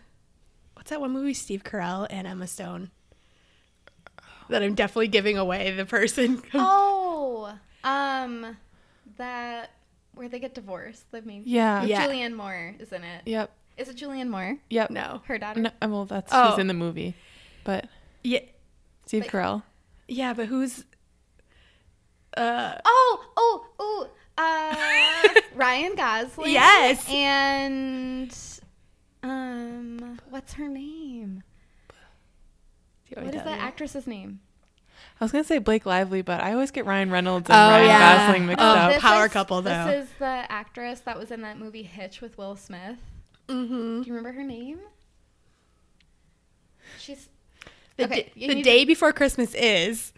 S2: what's that one movie? Steve Carell and Emma Stone. That I'm definitely giving away the person. *laughs*
S3: Oh, um, that where they get divorced. The main.
S1: Yeah.
S2: Yeah.
S3: Julianne Moore is in it.
S1: Yep.
S3: Is it Julianne Moore?
S1: Yep.
S2: no.
S3: Her daughter.
S1: No, well, that's
S2: Oh.
S1: who's in the movie, but
S2: Yeah.
S1: Steve
S3: Like-
S1: Carell.
S2: Yeah, but who's uh
S3: Oh, oh, oh. Uh, *laughs* Ryan Gosling.
S2: Yes.
S3: And um, what's her name? What is that actress's name?
S1: I was gonna say Blake Lively, but I always get Ryan Reynolds and
S2: Oh,
S1: Ryan
S2: yeah.
S1: Gosling mixed
S2: Oh,
S1: up.
S2: power
S3: is-
S2: couple, though.
S3: This is the actress that was in that movie Hitch with Will Smith.
S2: Mm-hmm.
S3: Do you remember her name? She's
S2: The,
S3: Okay,
S2: d- the
S3: need
S2: day before Christmas is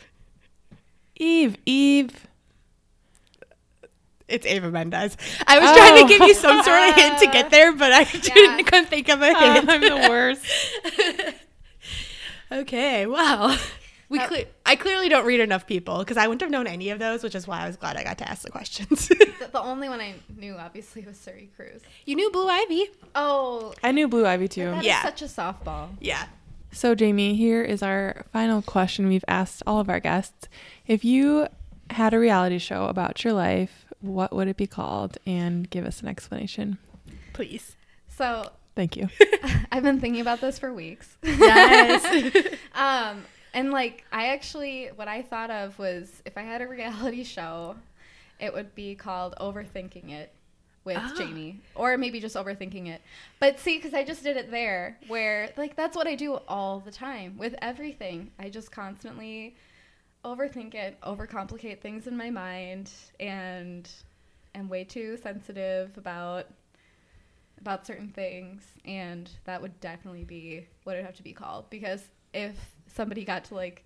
S1: Eve, Eve.
S2: it's Eva Mendes. I was
S1: Oh.
S2: trying to give you some sort of hint to get there, but I *laughs* didn't, couldn't think of a hint.
S1: I'm the worst. *laughs*
S2: okay, well, we
S3: Uh,
S2: cle- I clearly don't read enough people because I wouldn't have known any of those, which is why I was glad I got to ask the questions. *laughs*
S3: the, the only one I knew, obviously, was Suri Cruise.
S2: you knew Blue Ivy?
S3: Oh,
S1: I knew Blue Ivy too.
S3: that is
S2: Yeah.
S3: such a softball.
S2: Yeah.
S1: So, Jamie, here is our final question we've asked all of our guests. If you had a reality show about your life, what would it be called? And give us an explanation.
S2: Please.
S3: So
S1: Thank you. *laughs*
S3: I've been thinking about this for weeks.
S2: Yes. *laughs*
S3: um, and like I actually, what I thought of was if I had a *laughs* reality show, it would be called Overthinking It with
S2: Ah.
S3: Jamie, or maybe just Overthinking It. But see, because I just did it there, where like that's what I do all the time with everything. I just constantly overthink it, overcomplicate things in my mind, and am way too sensitive about about certain things and that would definitely be what it'd have to be called because if somebody got to like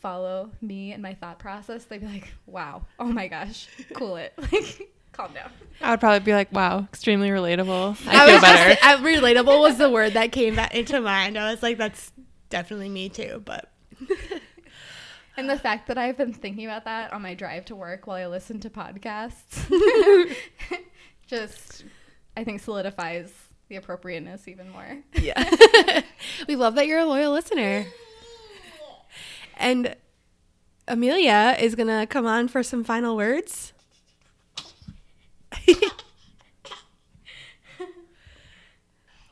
S3: follow me and my thought process they'd be like wow oh my gosh cool it *laughs* like calm down
S1: I would probably be like, wow, extremely relatable. I,
S2: I
S1: feel better.
S2: just, uh, relatable was the word that came back into mind. I was like, that's definitely me too, but *laughs*
S3: and the fact that i've been thinking about that on my drive to work while i listen to podcasts *laughs* just i think solidifies the appropriateness even more
S2: yeah. *laughs* we love that you're a loyal listener. And Amelia is going to come on for some final words. *laughs*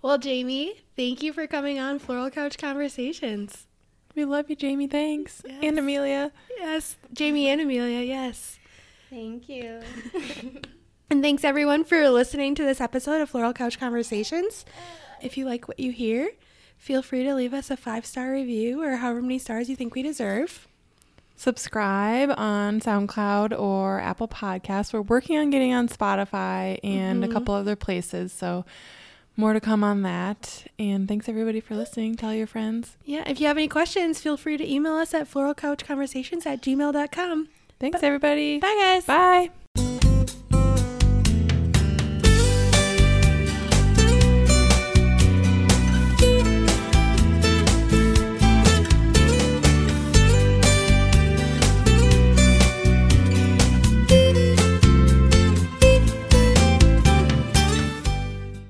S2: well, Jamie, thank you for coming on Floral Couch Conversations.
S1: we love you, Jamie. Thanks.
S2: Yes.
S1: And Amelia.
S2: Yes, Jamie and Amelia, yes.
S3: thank you *laughs*
S2: And thanks everyone for listening to this episode of Floral Couch Conversations. If you like what you hear, feel free to leave us a five star review or however many stars you think we deserve.
S1: Subscribe on SoundCloud or Apple Podcasts. We're working on getting on Spotify and a mm-hmm. couple other places. So, more to come on that. And thanks everybody for listening. Tell your friends.
S2: Yeah, if you have any questions, feel free to email us at floralcouchconversations at gmail.com.
S1: Thanks, everybody.
S2: Bye, guys.
S1: Bye.